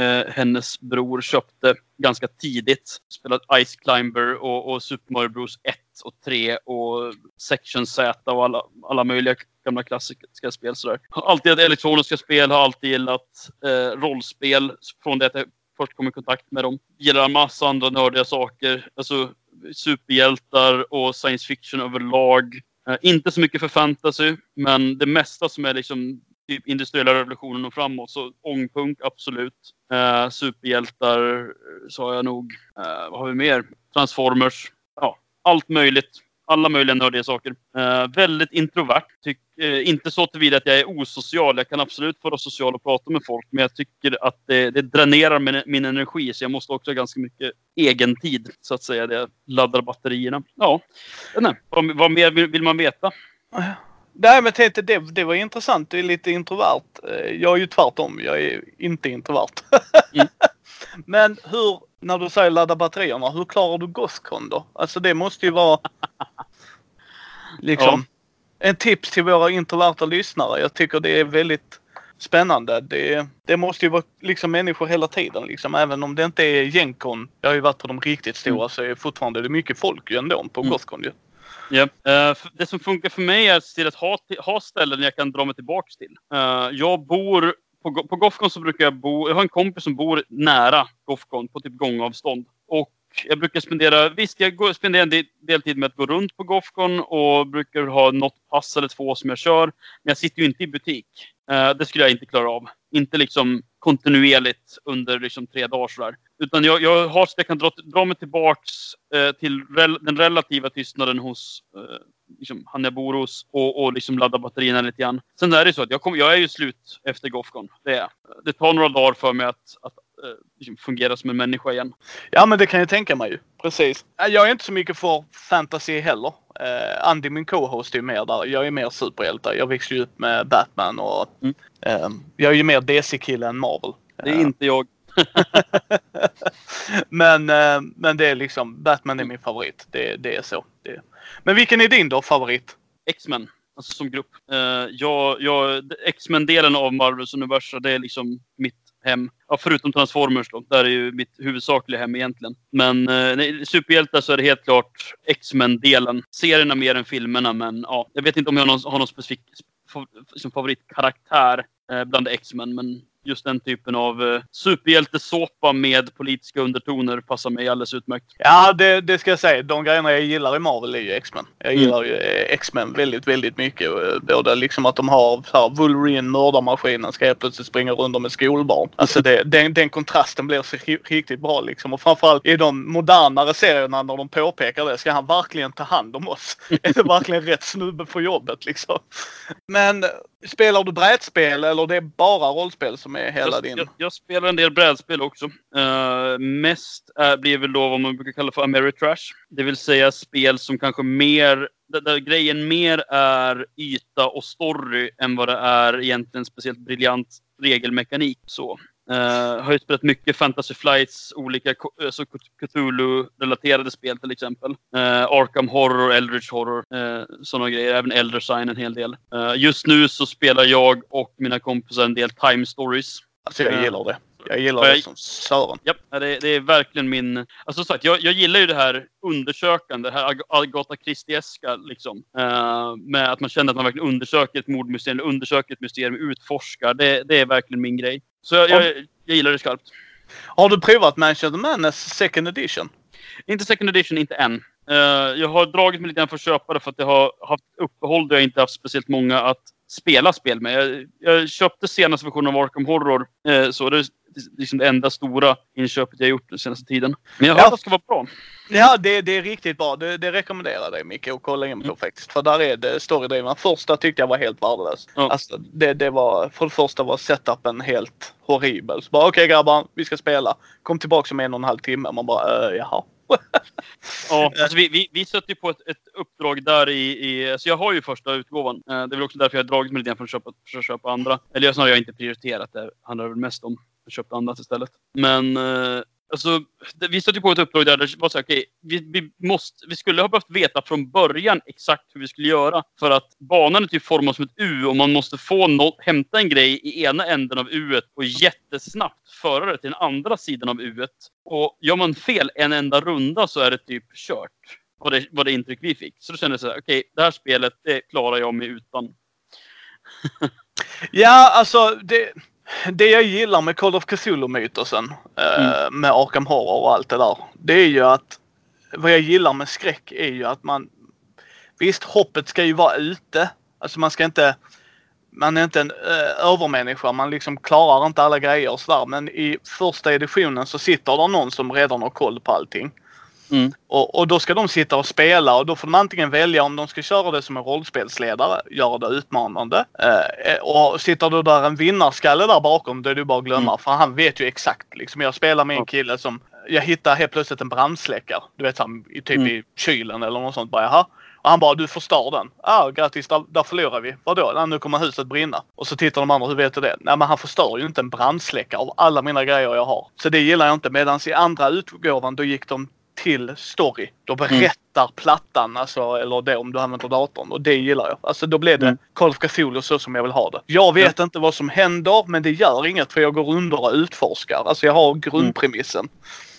eh, hennes bror köpte ganska tidigt. Spelat Ice Climber och, och Super Mario Bros 1 och 3 och Section Z och alla, alla möjliga gamla klassiska spel. Sådär. Har alltid gillat elektroniska spel, har alltid gillat eh, rollspel från det att jag först kom i kontakt med dem. Gillar en massa andra nördiga saker. Alltså superhjältar och science fiction överlag. Eh, inte så mycket för fantasy, men det mesta som är liksom typ industriella revolutionen och framåt. Så ångpunk, absolut. Eh, superhjältar eh, sa jag nog. Eh, vad har vi mer? Transformers. Allt möjligt. Alla möjliga nördiga saker. Eh, väldigt introvert. Tyck, eh, inte så tillvida att jag är osocial. Jag kan absolut vara social och prata med folk. Men jag tycker att det, det dränerar min, min energi. Så jag måste också ha ganska mycket egen tid så att säga. Jag laddar batterierna. Ja, inte. vad, vad mer vill, vill man veta? Nej men tänkte det, det var intressant. Du är lite introvert. Eh, Jag är ju tvärtom. Jag är inte introvert. Mm. Men hur, när du säger ladda batterierna, hur klarar du Gothcon då? Alltså det måste ju vara liksom en tips till våra introverta lyssnare. Jag tycker det är väldigt spännande. Det, det måste ju vara liksom människor hela tiden liksom. Även om det inte är Gencon. Jag har ju varit på de riktigt stora så är fortfarande det mycket folk ju ändå på Mm. Gothcon ju. Ja. Eh, f- det som funkar för mig är att se till att ha, ha ställen jag kan dra mig tillbaks till. Eh, jag bor på, på Gothcon så brukar jag bo, jag har en kompis som bor nära Gothcon på typ gångavstånd. Och jag brukar spendera, visst jag går, spenderar en del, del tid med att gå runt på Gothcon och brukar ha något pass eller två som jag kör. Men jag sitter ju inte i butik. Eh, det skulle jag inte klara av. Inte liksom kontinuerligt under liksom tre dagar sådär. Utan jag, jag har jag kan dra, dra mig tillbaks eh, till rel, den relativa tystnaden hos eh, liksom, han jag bor hos och, och liksom ladda batterierna lite grann. Sen är det så att jag, kom, jag är ju slut efter Gothcon. Det. Det tar några dagar för mig att, att eh, liksom fungera som en människa igen. Ja men det kan jag tänka mig ju. Precis. Jag är inte så mycket för fantasy heller. Uh, Andy min co-host är ju mer där. Jag är mer superhjälte. Jag växte ju upp med Batman och Mm. eh, jag är ju mer DC-kille än Marvel. Det är inte jag. men, eh, men det är liksom, Batman är min favorit. Det, det är så. Det. Men vilken är din då favorit? X-Men. Alltså som grupp. Eh, jag, jag, X-Men-delen av Marvels universum, det är liksom mitt hem. Ja, förutom Transformers då. Där är ju mitt huvudsakliga hem egentligen. Men eh, superhjältar så är det helt klart X-Men-delen. Serierna mer än filmerna, men ja. Jag vet inte om jag har någon, har någon specifik som favoritkaraktär eh, bland X-Men, men just den typen av eh, superhjältesåpa med politiska undertoner passar mig alldeles utmärkt. Ja, det, det ska jag säga. De grejerna jag gillar i Marvel är ju X-Men. Jag Mm. gillar ju eh, X-Men väldigt, väldigt mycket. Eh, Både liksom att de har så här, Wolverine, mördarmaskinen, ska helt plötsligt springa runt med skolbarn. Alltså det, den, den kontrasten blir så ri- riktigt bra liksom. Och framförallt i de modernare serierna när de påpekar det. Ska han verkligen ta hand om oss? är det verkligen rätt snubbe för jobbet liksom? Men spelar du brädspel eller det är bara rollspel som är hela jag, din? jag, jag spelar en del brädspel också. Eh, mest är, blir väl då vad man brukar kalla för Ameritrash. Det vill säga spel som kanske mer, där, där grejen mer är yta och story än vad det är egentligen speciellt briljant regelmekanik. Så. Uh, har ju spelat mycket Fantasy Flights, olika alltså Cthulhu-relaterade spel till exempel. Eh, Arkham Horror, Eldritch Horror, uh, sådana grejer. Även Elder Sign en hel del. Eh, just nu så spelar jag och mina kompisar en del Time Stories. Alltså jag Ja. gillar det. Jag gillar Ja, det jag- som. Japp, ja, det, det är verkligen min... Alltså sagt, jag, jag gillar ju det här undersökande, det här Ag- Agatha Christieska liksom. Eh, med att man känner att man verkligen undersöker ett eller undersöker ett museum, utforskar. Det, det är verkligen min grej. Så jag, jag, jag gillar det skarpt. Har du provat the Madness second edition? Inte second edition, inte än. Eh, jag har dragit mig lite grann för att köpa det för att jag har haft uppehåll där jag inte haft speciellt många att spela spel med. Jag, jag köpte senaste versionen av Arkham Horror. eh, så det liksom det enda stora inköpet jag gjort den senaste tiden. Men jag har Ja. hört att det ska vara bra. Ja, det, det är riktigt bra. Det, det rekommenderar dig Micke att kolla in på Mm. faktiskt. För där är det storydriven. Första tyckte jag var helt värdelös. Ja. Alltså, det, det var, för det första var setupen helt horribel. Så bara okej grabbar, vi ska spela. Kom tillbaka om en och en halv timme. Man bara äh, jaha. Ja, alltså vi, vi, vi sätter ju på ett, ett uppdrag där i, i... Så jag har ju första utgåvan. Eh, Det är väl också därför jag har dragit mig lite grann för att köpa, för att köpa andra. Eller jag snarare jag har inte prioriterat det. handlar väl mest om och köpte annat istället. Men eh, alltså, det, vi stötte på ett uppdrag där det var så här, okay, vi, vi, måste, vi skulle ha behövt veta från början exakt hur vi skulle göra. För att banan är typ formad som ett U och man måste få no hämta en grej i ena änden av U och jättesnabbt föra det till den andra sidan av U. Och gör man fel en enda runda så är det typ kört. Var det, var det intryck vi fick. Så då kände jag så här, okej, det här spelet, det klarar jag mig utan. Ja, alltså det, det jag gillar med Call of Cthulhu-mytosen eh, med Arkham Horror och allt det där. Det är ju att vad jag gillar med skräck är ju att man Visst, hoppet ska ju vara ute. Alltså man ska inte man är inte en eh, övermänniska. Man liksom klarar inte alla grejer och sådär. Men i första editionen så sitter det någon som redan har koll på allting. Mm. Och, och då ska de sitta och spela och då får de antingen välja om de ska köra det som en rollspelsledare, göra det utmanande. Eh, och sitter du där en vinnarskalle där bakom, då är det bara att glömma. Mm. För han vet ju exakt. Liksom, jag spelar med en Ja. kille som, jag hittar helt plötsligt en brandsläckare. Du vet, han, typ Mm. i kylen eller något sånt. Bara, jaha. Och han bara, du förstör den. Ja, ah, grattis, där, där förlorar vi. Vadå? Nej, nu kommer huset brinna. Och så tittar de andra, hur vet du det? Nej, men han förstör ju inte en brandsläckare av alla mina grejer jag har. Så det gillar jag inte. Medan i andra utgåvan, då gick de till story. Då berättar mm. plattan, alltså, eller det om du använder datorn. Och det gillar jag. Alltså då blev det mm. Call of Cthulhu så som jag vill ha det. Jag vet ja. inte vad som händer, men det gör inget för jag går under och utforskar. Alltså jag har grundpremissen. Mm.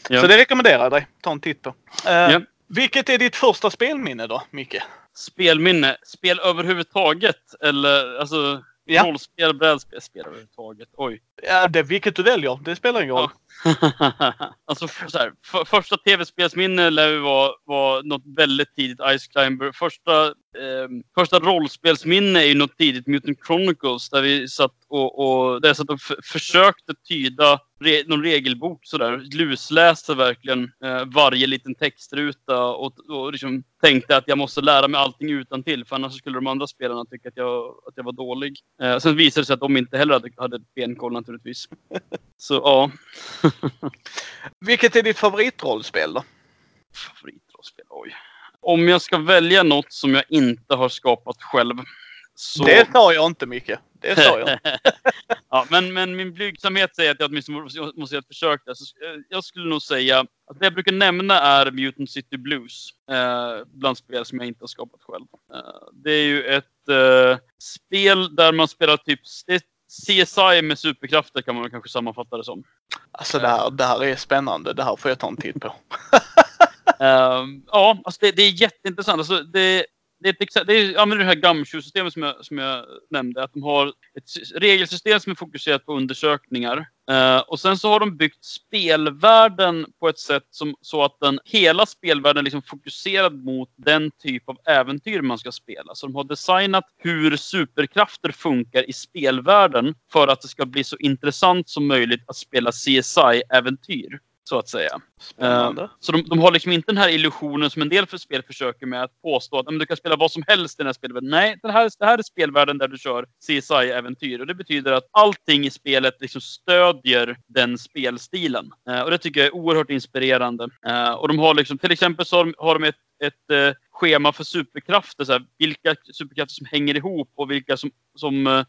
Ja. Så det rekommenderar jag dig. Ta en titt på. Uh, ja. Vilket är ditt första spelminne då, Micke? Spelminne? Spel överhuvudtaget? Eller alltså ja. rollspel, brädspel, spel överhuvudtaget? Oj. Ja, det vilket du väljer. Det spelar ingen roll. alltså så här, för, första tv-spelsminne lär ju vara, vara något väldigt tidigt Ice Climber. Första, eh, första rollspelsminne är ju något tidigt Mutant Chronicles där vi satt och, och, där jag satt och försökte tyda re någon regelbok sådär. Lusläste verkligen eh, varje liten textruta och, och liksom tänkte att jag måste lära mig allting utan till för annars skulle de andra spelarna tycka att jag, att jag var dålig. Eh, sen visade det sig att de inte heller hade, hade benkoll naturligtvis. Så ja. Vilket är ditt favoritrollspel då? Favoritrollspel? Oj. Om jag ska välja något som jag inte har skapat själv. Så... Det sa jag inte Micke. Det sa jag ja, men, men min blygsamhet säger att jag åtminstone måste göra ett försök där. Så eh, jag skulle nog säga att det jag brukar nämna är Mutant City Blues. Eh, bland spel som jag inte har skapat själv. Eh, det är ju ett eh, spel där man spelar typ... Det CSI med superkrafter kan man kanske sammanfatta det som. Alltså det här, det här är spännande. Det här får jag ta en titt på. um, ja, alltså det, det, är jätteintressant. Alltså det, det är, ett, det är det här Gumshoe-systemet som jag, som jag nämnde. Att de har ett regelsystem som är fokuserat på undersökningar. Uh, och sen så har de byggt spelvärlden på ett sätt som, så att den, hela spelvärlden är liksom fokuserad mot den typ av äventyr man ska spela. Så de har designat hur superkrafter funkar i spelvärlden för att det ska bli så intressant som möjligt att spela CSI-äventyr så att säga. Uh, så de, de, har liksom inte den här illusionen som en del för spel försöker med att påstå att du kan spela vad som helst i den här spelvärlden. Nej, det här, det här är spelvärlden där du kör CSI-äventyr och det betyder att allting i spelet liksom stödjer den spelstilen. Uh, och det tycker jag är oerhört inspirerande. Uh, och de har liksom, till exempel så har de, har de ett, ett schema för superkrafter. Så här, vilka superkrafter som hänger ihop och vilka som... som eh, eh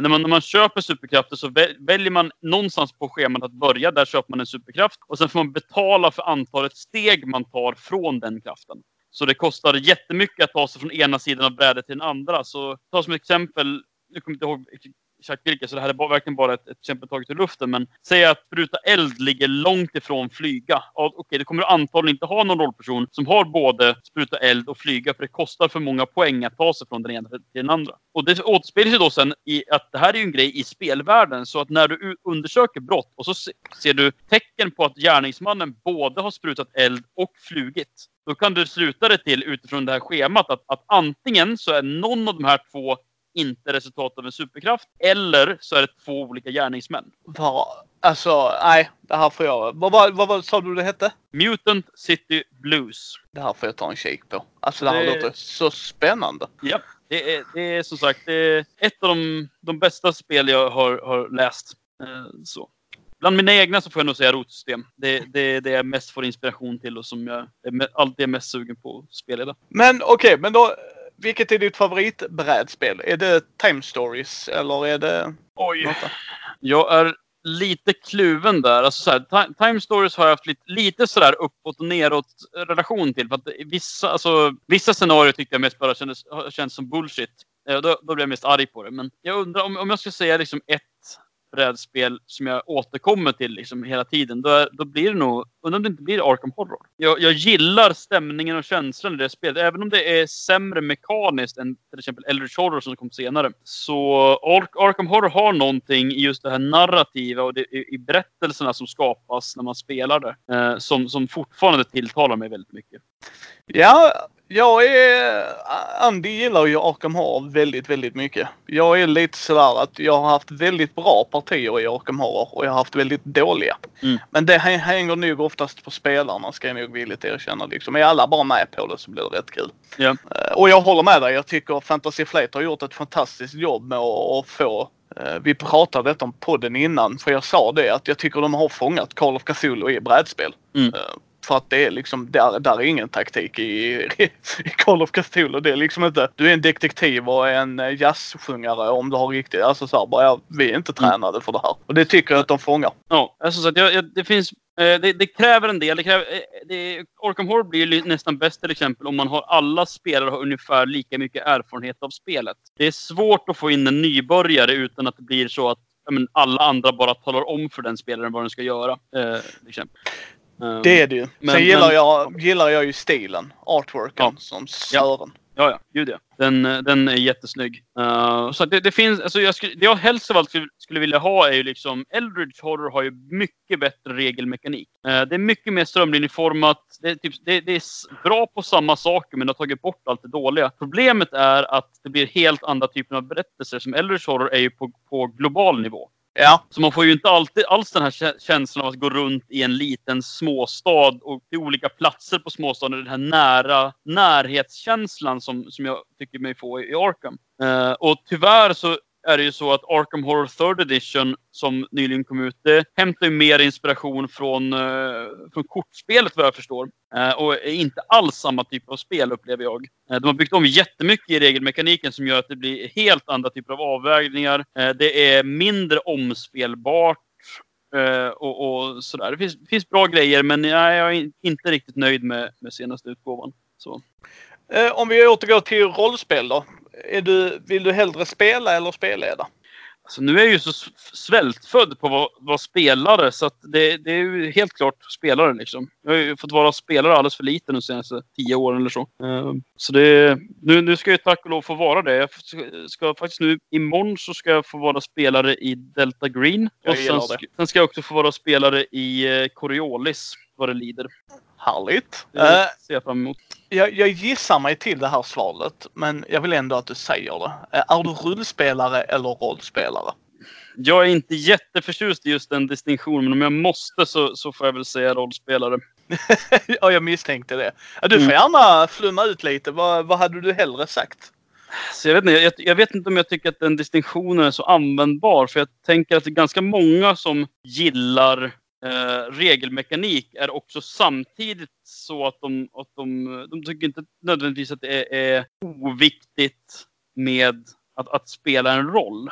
när, man, när man köper superkrafter så väljer man någonstans på schemat att börja. Där köper man en superkraft. Och sen får man betala för antalet steg man tar från den kraften. Så det kostar jättemycket att ta sig från ena sidan av brädet till den andra. Så ta som exempel, nu kommer jag inte ihåg exakt så det här är verkligen bara ett, ett exempel taget ur luften. Men säg att spruta eld ligger långt ifrån flyga. Ja, Okej, det kommer du antagligen inte ha någon rollperson som har både spruta eld och flyga, för det kostar för många poäng att ta sig från den ena till den andra. Och det återspeglar sig då sen i att det här är ju en grej i spelvärlden, så att när du undersöker brott och så ser du tecken på att gärningsmannen både har sprutat eld och flugit. Då kan du sluta det till utifrån det här schemat att, att antingen så är någon av de här två inte resultat av en superkraft. Eller så är det två olika gärningsmän. Va? Alltså, nej. Det här får jag... Vad, vad, vad, sa du det hette? Mutant City Blues. Det här får jag ta en kik på. Alltså det här det... låter så spännande. Ja, det är, det är som sagt det är ett av de, de bästa spel jag har, har läst. Eh, så. Bland mina egna så får jag nog säga rotsystem. Det är det, det jag mest får inspiration till och som jag är, alltid är mest sugen på att spela. Men okej, okay, men då vilket är ditt favoritbrädspel? Är det Time Stories eller är det... Oj. Något? Jag är lite kluven där. Alltså så här, Time Stories har jag haft lite, lite sådär uppåt och neråt relation till. För att vissa, alltså, vissa scenarier tyckte jag mest bara kändes, kändes som bullshit. Då, då blev jag mest arg på det. Men jag undrar om, om jag ska säga liksom ett brädspel som jag återkommer till liksom hela tiden, då, då blir det nog, undrar om det inte blir Arkham Horror. Jag, jag gillar stämningen och känslan i det spelet, även om det är sämre mekaniskt än till exempel Eldritch Horror som kom senare. Så Ark Arkham Horror har någonting i just det här narrativa och det, i, i berättelserna som skapas när man spelar det, eh, som, som fortfarande tilltalar mig väldigt mycket. Ja, jag är... Andy gillar ju Arkham Horror väldigt, väldigt mycket. Jag är lite sådär att jag har haft väldigt bra partier i Arkham Horror och jag har haft väldigt dåliga. Mm. Men det hänger nog oftast på spelarna ska jag nog villigt erkänna. Liksom. Är alla bara med på det så blir det rätt kul. Eh, och jag håller med dig. Jag tycker Fantasy Flight har gjort ett fantastiskt jobb med att få eh, vi pratade detta om podden innan för jag sa det att jag tycker de har fångat Call of Cthulhu i brädspel. Mm. För att det är liksom, där, där är ingen taktik i, i Call of Cthulhu. Det är liksom inte, du är en detektiv och en eh, jazzsjungare om du har riktigt, alltså så här, bara, ja, vi är inte tränade för det här. Och det tycker jag att de fångar. Ja, alltså så att jag, jag, det finns eh, det, det kräver en del. Det kräver, eh, det, Arkham Horror blir nästan bäst till exempel om man har alla spelare har ungefär lika mycket erfarenhet av spelet. Det är svårt att få in en nybörjare utan att det blir så att men, alla andra bara talar om för den spelaren vad den ska göra. Eh, till exempel. Eh, Det är det ju. Men- Sen gillar, men- jag, gillar jag ju stilen, artworken, Ja. som Sören. Ja, ja. Gud ja. Den, den är jättesnygg. Eh, så det, det finns, alltså jag skulle, det jag helst av allt skulle, skulle vilja ha är ju liksom, Eldridge Horror har ju mycket bättre regelmekanik. Eh, det är mycket mer strömlinjeformat. Det typ, det, det är bra på samma saker men det har tagit bort allt det dåliga. Problemet är att det blir helt andra typer av berättelser. Som Eldridge Horror är ju på, på global nivå. Ja. Så man får ju inte alltid alls den här känslan av att gå runt i en liten småstad och till olika platser på småstaden. Den här nära närhetskänslan som, som jag tycker mig få i, i Arkham. Eh, och tyvärr så är det ju så att Arkham Horror 3rd Edition som nyligen kom ut, det hämtar ju mer inspiration från, eh, från kortspelet vad jag förstår. Eh, och är inte alls samma typ av spel upplever jag. Eh, de har byggt om jättemycket i regelmekaniken som gör att det blir helt andra typer av avvägningar. Det är mindre omspelbart. och, och sådär. Det finns, finns bra grejer men nej, jag är inte riktigt nöjd med, med senaste utgåvan. Så. Om vi återgår till rollspel då. Är du, vill du hellre spela eller spelleda? Alltså, nu är jag ju så svältfödd på att vara, vara spelare så att det, det är ju helt klart spelare liksom. Jag har ju fått vara spelare alldeles för lite de senaste tio åren eller så. Eh, Så det, nu, nu ska jag tack och lov få vara det. Jag ska, ska faktiskt nu imorgon så ska jag få vara spelare i Delta Green. Och sen, sen ska jag också få vara spelare i eh, Coriolis vad det lider. Härligt. Det Eh, ser jag fram emot. jag, jag gissar mig till det här svaret, men jag vill ändå att du säger det. Eh, är du rullspelare eller rollspelare? Jag är inte jätteförtjust i just den distinktionen men om jag måste så, så får jag väl säga rollspelare. ja, jag misstänkte det. Du får Mm. gärna flumma ut lite. Vad, vad hade du hellre sagt? Så jag, vet inte, jag, jag vet inte om jag tycker att den distinktionen är så användbar. För jag tänker att det är ganska många som gillar eh, regelmekanik är också samtidigt så att de, att de, de tycker inte nödvändigtvis att det är, är oviktigt med att, att spela en roll.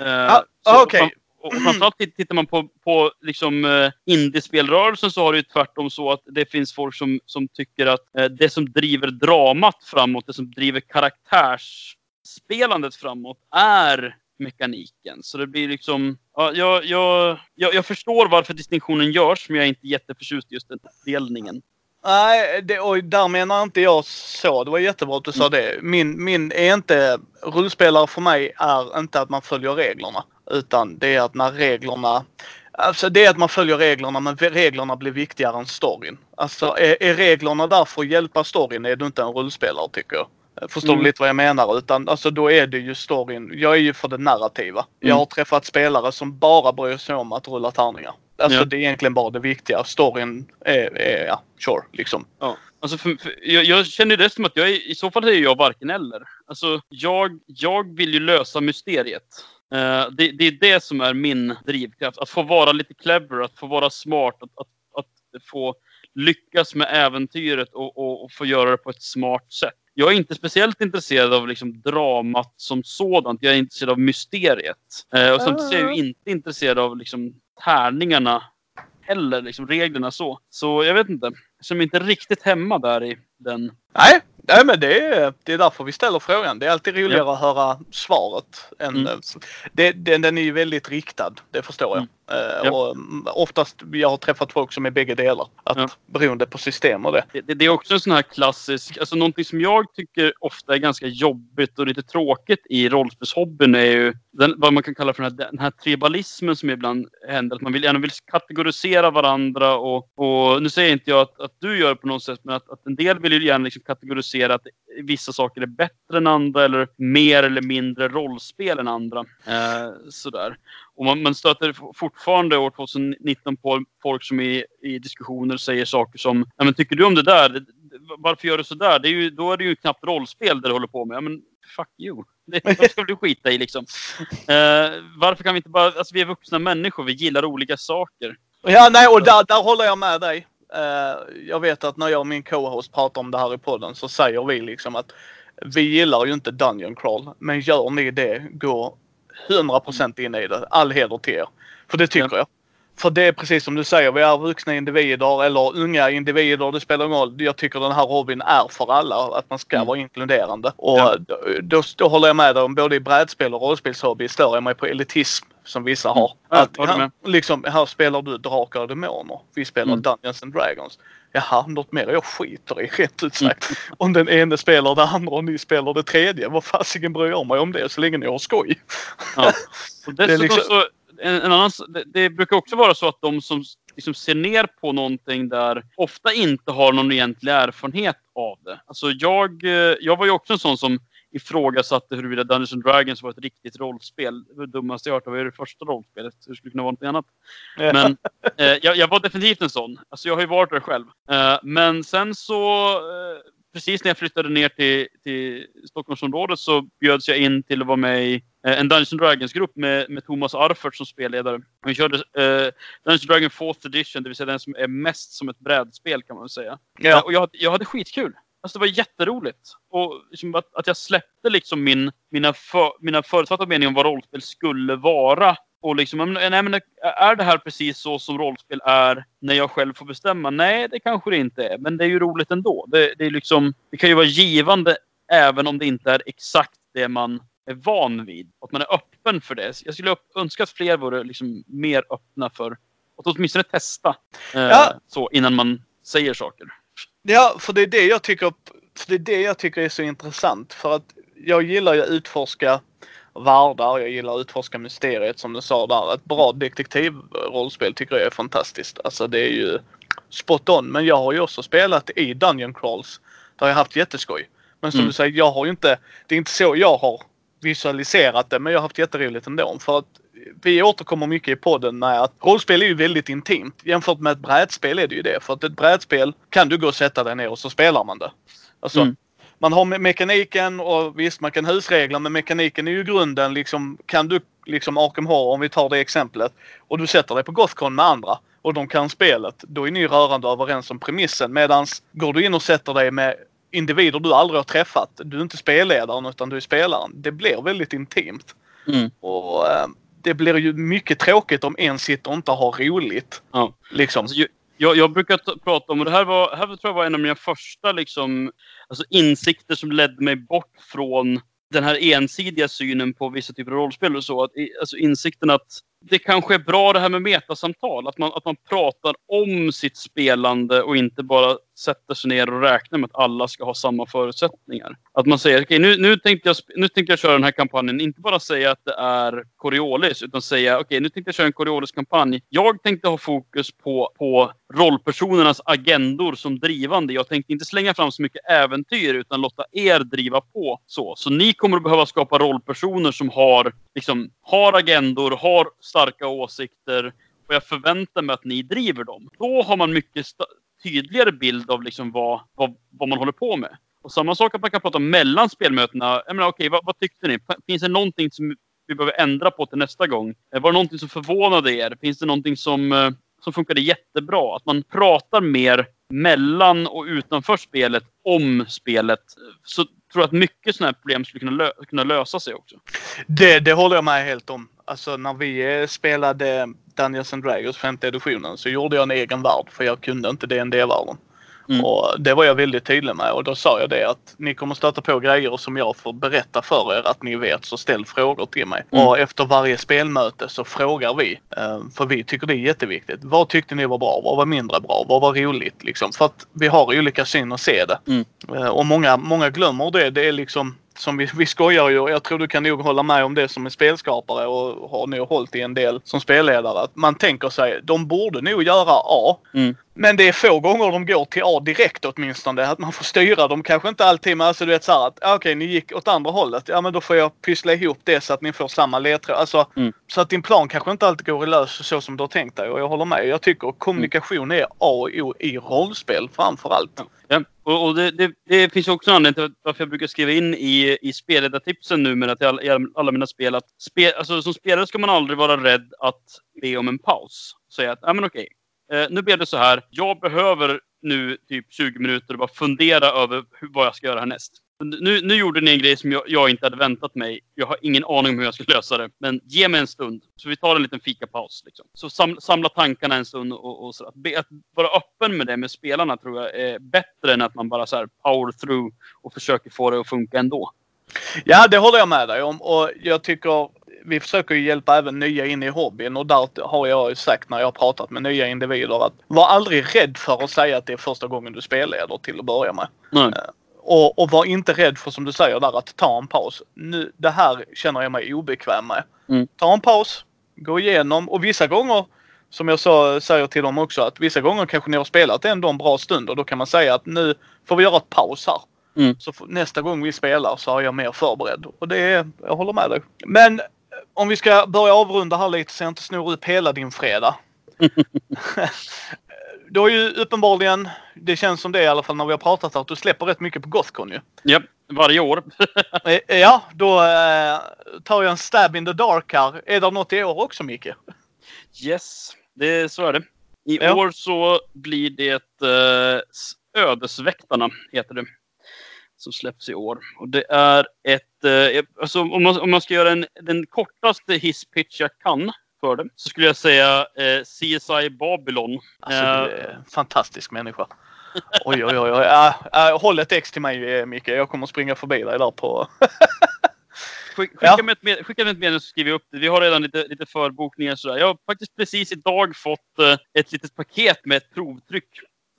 Eh, Ah, så- okej. fram- Och framförallt titt- tittar man på, på liksom, eh, indiespelrörelsen så har det ju tvärtom så att det finns folk som, som tycker att eh, det som driver dramat framåt, det som driver karaktärsspelandet framåt är mekaniken. Så det blir liksom... Ja, jag, jag, jag, jag förstår varför distinktionen görs, men jag är inte jätteförtjust i just den delningen. Nej, det, och där menar inte jag så. Det var jättebra att du sa det. Min, min är inte... Rullspelare för mig är inte att man följer reglerna. Utan det är att när reglerna... Alltså det är att man följer reglerna men reglerna blir viktigare än storyn. Alltså är, är reglerna där för att hjälpa storyn är du inte en rullspelare tycker jag. Förstår Mm. lite vad jag menar? Utan alltså då är det ju storyn. Jag är ju för det narrativa. Jag Mm. har träffat spelare som bara bryr sig om att rulla tärningar. Alltså Ja. det är egentligen bara det viktiga. Storyn är, är ja, sure liksom. Ja. Alltså för, för, jag, jag känner det som att jag är, i så fall är jag varken eller. Alltså, jag, jag vill ju lösa mysteriet. Eh, det, det är det som är min drivkraft. Att få vara lite clever, att få vara smart, att, att, att få lyckas med äventyret och, och, och få göra det på ett smart sätt. Jag är inte speciellt intresserad av liksom dramat som sådant. Jag är intresserad av mysteriet. Eh, och samtidigt är jag ju inte intresserad av liksom, tärningarna heller, liksom reglerna så. Så jag vet inte. Mig inte riktigt hemma där i den. Nej, nej men det är, det är därför vi ställer frågan. Det är alltid roligare att höra svaret. Än, Mm. eh, det, den, den är ju väldigt riktad, det förstår jag. Eh, Ja. Och mm, oftast, jag har träffat folk som är bägge delar. Att, Ja. Beroende på system och det. Det, det, det är också en sån här klassisk, alltså någonting som jag tycker ofta är ganska jobbigt och lite tråkigt i rollspelshobbyn är ju den, vad man kan kalla för den här, den här tribalismen som ibland händer. Att man vill, gärna vill kategorisera varandra och, och nu säger inte jag att, att du gör det på något sätt, men att, att en del vill ju gärna liksom kategorisera att vissa saker är bättre än andra eller mer eller mindre rollspel än andra. Eh, sådär. Och man, man stöter fortfarande år 2019 på folk som i, i diskussioner säger saker som ja, men tycker du om det där? Varför gör du sådär? Det är ju, då är det ju knappt rollspel det du håller på med. Men fuck you. Det det ska du skita i liksom. Eh, varför kan vi inte bara... Alltså vi är vuxna människor. Vi gillar olika saker. Ja, nej, och där, där håller jag med dig eh, jag vet att när jag och min co-host pratar om det här i podden så säger vi liksom att vi gillar ju inte Dungeon Crawl. Men gör ni det, gå 100% in i det. All heder till er. För det tycker Ja. jag. För det är precis som du säger, vi är vuxna individer eller unga individer, det spelar ingen roll. Jag tycker den här hobbyn är för alla, att man ska Mm. vara inkluderande. Och Ja. då, då, då håller jag med dig om både i brädspel och rollspelshobby stör jag mig på elitism som vissa har. Mm. Ja, att håller här, liksom, här spelar du drakar och demoner. Vi spelar Mm. Dungeons and Dragons. Jaha, något mer jag skiter i rent ut sagt. Om den ene spelar det andra och ni spelar det tredje, vad fasiken bryr jag mig om det så länge ni har skoj. Ja. Och dessutom liksom- så, en, en annan, det, det brukar också vara så att de som liksom ser ner på någonting där ofta inte har någon egentlig erfarenhet av det. Alltså jag, eh, jag var ju också en sån som ifrågasatte huruvida Dungeons and Dragons var ett riktigt rollspel. Det var det dummaste jag hört. Det var ju det första rollspelet. Hur skulle det kunna vara något annat? Men eh, jag, jag var definitivt en sån. Alltså jag har ju varit där själv. Eh, men sen så, eh, precis när jag flyttade ner till, till Stockholmsområdet så bjöds jag in till att vara med i eh, en Dungeons Dragons-grupp med, med Thomas Arfert som spelledare. Vi körde eh, Dungeons Dragons 4th edition, det vill säga den som är mest som ett brädspel kan man väl säga. Eh, Ja. och jag, jag hade skitkul. Alltså det var jätteroligt. Och liksom att, att jag släppte liksom min, mina, för, mina förutfattade meningar om vad rollspel skulle vara. Och liksom, nej, men är det här precis så som rollspel är när jag själv får bestämma? Nej, det kanske det inte är. Men det är ju roligt ändå. Det, det, är liksom, det kan ju vara givande även om det inte är exakt det man är van vid. Att man är öppen för det. Jag skulle önska att fler vore liksom mer öppna för att åtminstone testa. Eh, Ja. så innan man säger saker. Ja, för det är det jag tycker, för det är det jag tycker är så intressant. För att jag gillar ju att utforska världar, jag gillar att utforska mysteriet som du sa där. Ett bra detektivrollspel tycker jag är fantastiskt. Alltså det är ju spot on. Men jag har ju också spelat i Dungeon Crawls. Där jag har haft jätteskoj. Men som Mm. du säger, jag har ju inte, det är inte så jag har visualiserat det. Men jag har haft jätteroligt ändå. För att vi återkommer mycket i podden med att rollspel är ju väldigt intimt. Jämfört med ett brädspel är det ju det. För att ett brädspel kan du gå och sätta dig ner och så spelar man det. Alltså, Mm. Man har me- mekaniken och visst man kan husregler men mekaniken är ju grunden liksom. Kan du liksom Arkham Horror om vi tar det exemplet. Och du sätter dig på Gothcon med andra och de kan spelet. Då är ni rörande överens om premissen. Medans går du in och sätter dig med individer du aldrig har träffat. Du är inte spelledaren utan du är spelaren. Det blir väldigt intimt. Mm. Och eh, det blir ju mycket tråkigt om en sitter och inte har roligt. Ja. Liksom. Alltså, jag, jag brukar prata om, och det här, var, här tror jag var en av mina första liksom, alltså insikter som ledde mig bort från den här ensidiga synen på vissa typer av rollspel och så. Att, alltså insikten att det kanske är bra det här med metasamtal. Att man, att man pratar om sitt spelande och inte bara sätter sig ner och räknar med att alla ska ha samma förutsättningar. Att man säger, okej nu, nu, tänkte jag, nu tänkte jag köra den här kampanjen. Inte bara säga att det är Coriolis, utan säga, okej nu tänkte jag köra en Coriolis-kampanj. Jag tänkte ha fokus på, på rollpersonernas agendor som drivande. Jag tänkte inte slänga fram så mycket äventyr, utan låta er driva på. Så, så ni kommer att behöva skapa rollpersoner som har, liksom, har agendor, har starka åsikter. Och jag förväntar mig att ni driver dem. Då har man mycket tydligare bild av liksom vad, vad, vad man håller på med. Och samma sak att man kan prata mellan spelmötena. Jag menar, okej, vad, vad tyckte ni? Finns det någonting som vi behöver ändra på till nästa gång? Eh, var det någonting som förvånade er? Finns det någonting som, eh, som funkade jättebra? Att man pratar mer mellan och utanför spelet om spelet. Så tror jag att mycket sådana här problem skulle kunna, lö- kunna lösa sig också. Det, det håller jag med helt om. Alltså när vi eh, spelade Dungeons and Dragons femte editionen så gjorde jag en egen värld för jag kunde inte D&D-världen. Mm. Och det var jag väldigt tydlig med och då sa jag det att ni kommer stöta på grejer som jag får berätta för er att ni vet så ställ frågor till mig. Mm. Och efter varje spelmöte så frågar vi. eh, För vi tycker det är jätteviktigt. Vad tyckte ni var bra? Vad var mindre bra? Vad var roligt? Liksom. För att vi har olika syn att se det. Mm. Eh, Och många, många glömmer det. Det är liksom som vi, vi skojar ju jag tror du kan nog hålla med om det som är spelskapare och har nog hållit i en del som spelledare. Att man tänker sig, de borde nog göra A. Mm. Men det är få gånger de går till A direkt åtminstone. Att man får styra dem. Kanske inte alltid men alltså du vet såhär att ah, okej ni gick åt andra hållet. Ja men då får jag pyssla ihop det så att ni får samma ledtråd. Alltså Mm. så att din plan kanske inte alltid går i lös så som du har tänkt dig. Och jag håller med. Jag tycker kommunikation är A och O i rollspel framför allt. Ja, och, och det, det, det finns också en anledning till varför jag brukar skriva in i, i spelledartipsen numera till alla, i alla mina spel att spe, alltså, som spelare ska man aldrig vara rädd att be om en paus. Säga att, ja men okej, eh, nu blev det så här. Jag behöver nu typ 20 minuter och bara fundera över hur, vad jag ska göra härnäst. Nu, nu gjorde ni en grej som jag, jag inte hade väntat mig. Jag har ingen aning om hur jag ska lösa det. Men ge mig en stund. Så vi tar en liten fikapaus. Liksom. Så sam, samla tankarna en stund och, och så. Att, be, att vara öppen med det med spelarna tror jag är bättre än att man bara så här power through och försöker få det att funka ändå. Ja, det håller jag med dig om. Och jag tycker vi försöker ju hjälpa även nya in i hobbyn och där har jag ju sagt när jag har pratat med nya individer att var aldrig rädd för att säga att det är första gången du spelleder till att börja med. Nej. Och, och var inte rädd för som du säger där att ta en paus. Nu, det här känner jag mig obekväm med. Mm. Ta en paus, gå igenom och vissa gånger som jag sa, säger till dem också att vissa gånger kanske ni har spelat ändå en bra stund och då kan man säga att nu får vi göra ett paus här. Mm. Så nästa gång vi spelar så är jag mer förberedd. Och det är, jag håller med dig. Men eh, om vi ska börja avrunda här lite så jag inte snor upp hela din fredag. Du har ju uppenbarligen, det känns som det i alla fall när vi har pratat att du släpper rätt mycket på Gothcon ju. Japp, varje år. Eh, Ja, då eh, tar jag en stab in the dark här. Är det något i år också Micke? yes, det, så är det. I Ja. år så blir det eh, Ödesväktarna, heter det. Som släpps i år. Och det är ett... Eh, alltså, om, man, om man ska göra en, den kortaste hisspitch jag kan för det så skulle jag säga eh, CSI Babylon. Alltså, Eh, du är en fantastisk människa. Oj, oj, oj. oj. Ja, ja, håll ett ex till mig eh, Micke. Jag kommer springa förbi dig där på... Skick, skicka, Ja. med ett med, skicka med ett meddelande så skriver jag upp det. Vi har redan lite, lite förbokningar sådär. Jag har faktiskt precis idag fått eh, ett litet paket med ett provtryck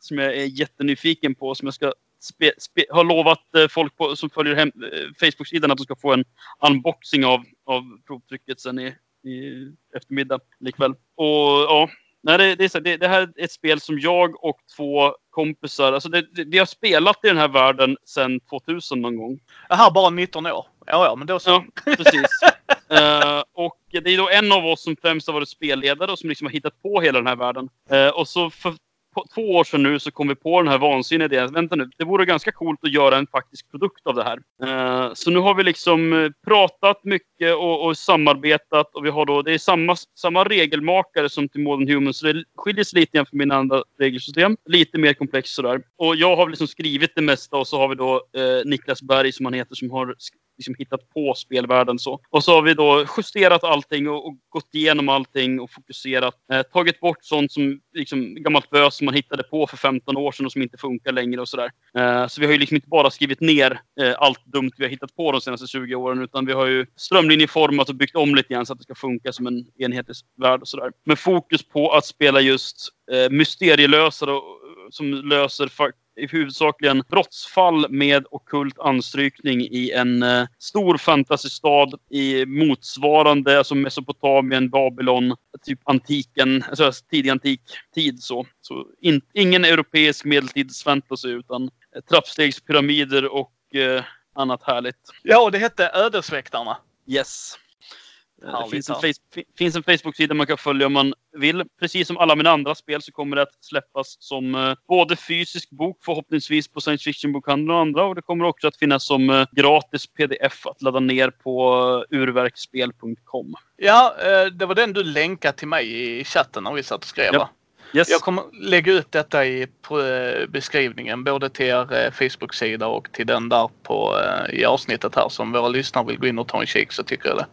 som jag är jättenyfiken på. Som jag ska spe, spe, har lovat eh, folk på, som följer hem, eh, Facebook-sidan att de ska få en unboxing av, av provtrycket sen i, i eftermiddag likväl. Och ja, nej, det, det, är så, det, det här är ett spel som jag och två kompisar, alltså det, vi har spelat i den här världen sedan 2000 någon gång. Här bara 19 år. Ja, ja, men då så. Ja, precis. Eh, och det är då en av oss som främst har varit spelledare och som liksom har hittat på hela den här världen. Eh, och så för två år sedan nu så kom vi på den här vansinniga idén. Vänta nu, det vore ganska coolt att göra en faktisk produkt av det här. Eh, så nu har vi liksom eh, pratat mycket och, och samarbetat och vi har då, det är samma, samma regelmakare som till Modern Human, Så det skiljer sig lite grann från mina andra regelsystem. Lite mer komplext sådär. Och jag har liksom skrivit det mesta och så har vi då eh, Niklas Berg som han heter som har liksom hittat på spelvärlden så. Och så har vi då justerat allting och, och gått igenom allting och fokuserat. Eh, tagit bort sånt som liksom gammalt bös som man hittade på för 15 år sedan och som inte funkar längre och sådär. Eh, så vi har ju liksom inte bara skrivit ner eh, allt dumt vi har hittat på de senaste 20 åren utan vi har ju strömlinjeformat och byggt om lite grann så att det ska funka som en enhetlig värld och sådär. Med fokus på att spela just eh, mysterielösare och, som löser i huvudsakligen brottsfall med okult anstrykning i en eh, stor fantasystad i motsvarande, alltså Mesopotamien, Babylon, typ antiken, alltså tidig antik tid så. Så in, ingen europeisk medeltidsfantasy utan eh, trappstegspyramider och eh, annat härligt. Ja, och det hette Ödesväktarna. Yes. Eh, Det finns en, finns en Facebook-sida man kan följa om man vill. Precis som alla mina andra spel så kommer det att släppas som eh, både fysisk bok förhoppningsvis på science fiction-bokhandeln och andra och det kommer också att finnas som eh, gratis pdf att ladda ner på uh, urverkspel.com. Ja, eh, det var den du länkade till mig i chatten när vi satt och skrev Ja. va? Yes. Jag kommer lägga ut detta i eh, beskrivningen både till er eh, Facebook-sida och till den där på, eh, i avsnittet här som våra lyssnare vill gå in och ta en kik så tycker jag det.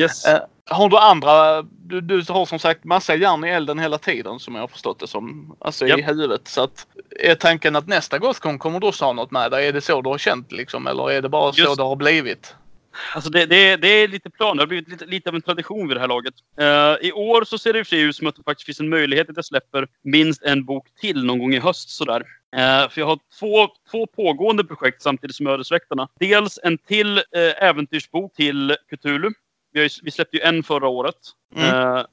yes. Eh, Har du andra, du, du har som sagt massa järn i elden hela tiden som jag har förstått det som. Alltså i Japp. huvudet. Så att är tanken att nästa Gothcon kommer du också ha något med dig? Är det så du har känt liksom? Eller är det bara så Just- det har blivit? Alltså det, det, det är lite plan. Det har blivit lite, lite av en tradition vid det här laget. Eh, I år så ser det i och för sig ut som att det faktiskt finns en möjlighet att jag släpper minst en bok till någon gång i höst. Sådär. Eh, för jag har två, två pågående projekt samtidigt som Ödesväktarna. Dels en till eh, äventyrsbok till Cthulhu. Vi, ju, vi släppte ju en förra året. Mm.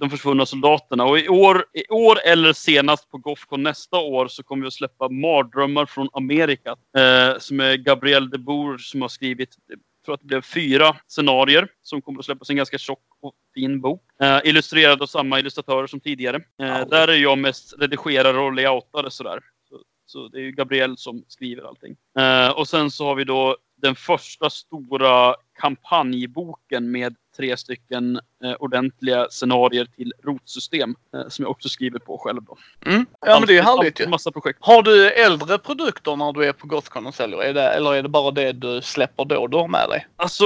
De försvunna soldaterna. Och i år, i år eller senast på Gothcon nästa år så kommer vi att släppa Mardrömmar från Amerika. Som är Gabriel de Boer som har skrivit, tror att det blev fyra scenarier som kommer att släppas i en ganska tjock och fin bok. Eh, illustrerad av samma illustratörer som tidigare. Eh, där är jag mest redigerare och layoutare sådär. Så, så det är ju Gabriel som skriver allting. Eh, och sen så har vi då den första stora kampanjboken med tre stycken eh, ordentliga scenarier till rotsystem. Eh, som jag också skriver på själv då. Mm. Ja men det är härligt ju. Massa projekt. Har du äldre produkter när du är på Gothcon och säljer? Är det, eller är det bara det du släpper då du har med dig? Alltså,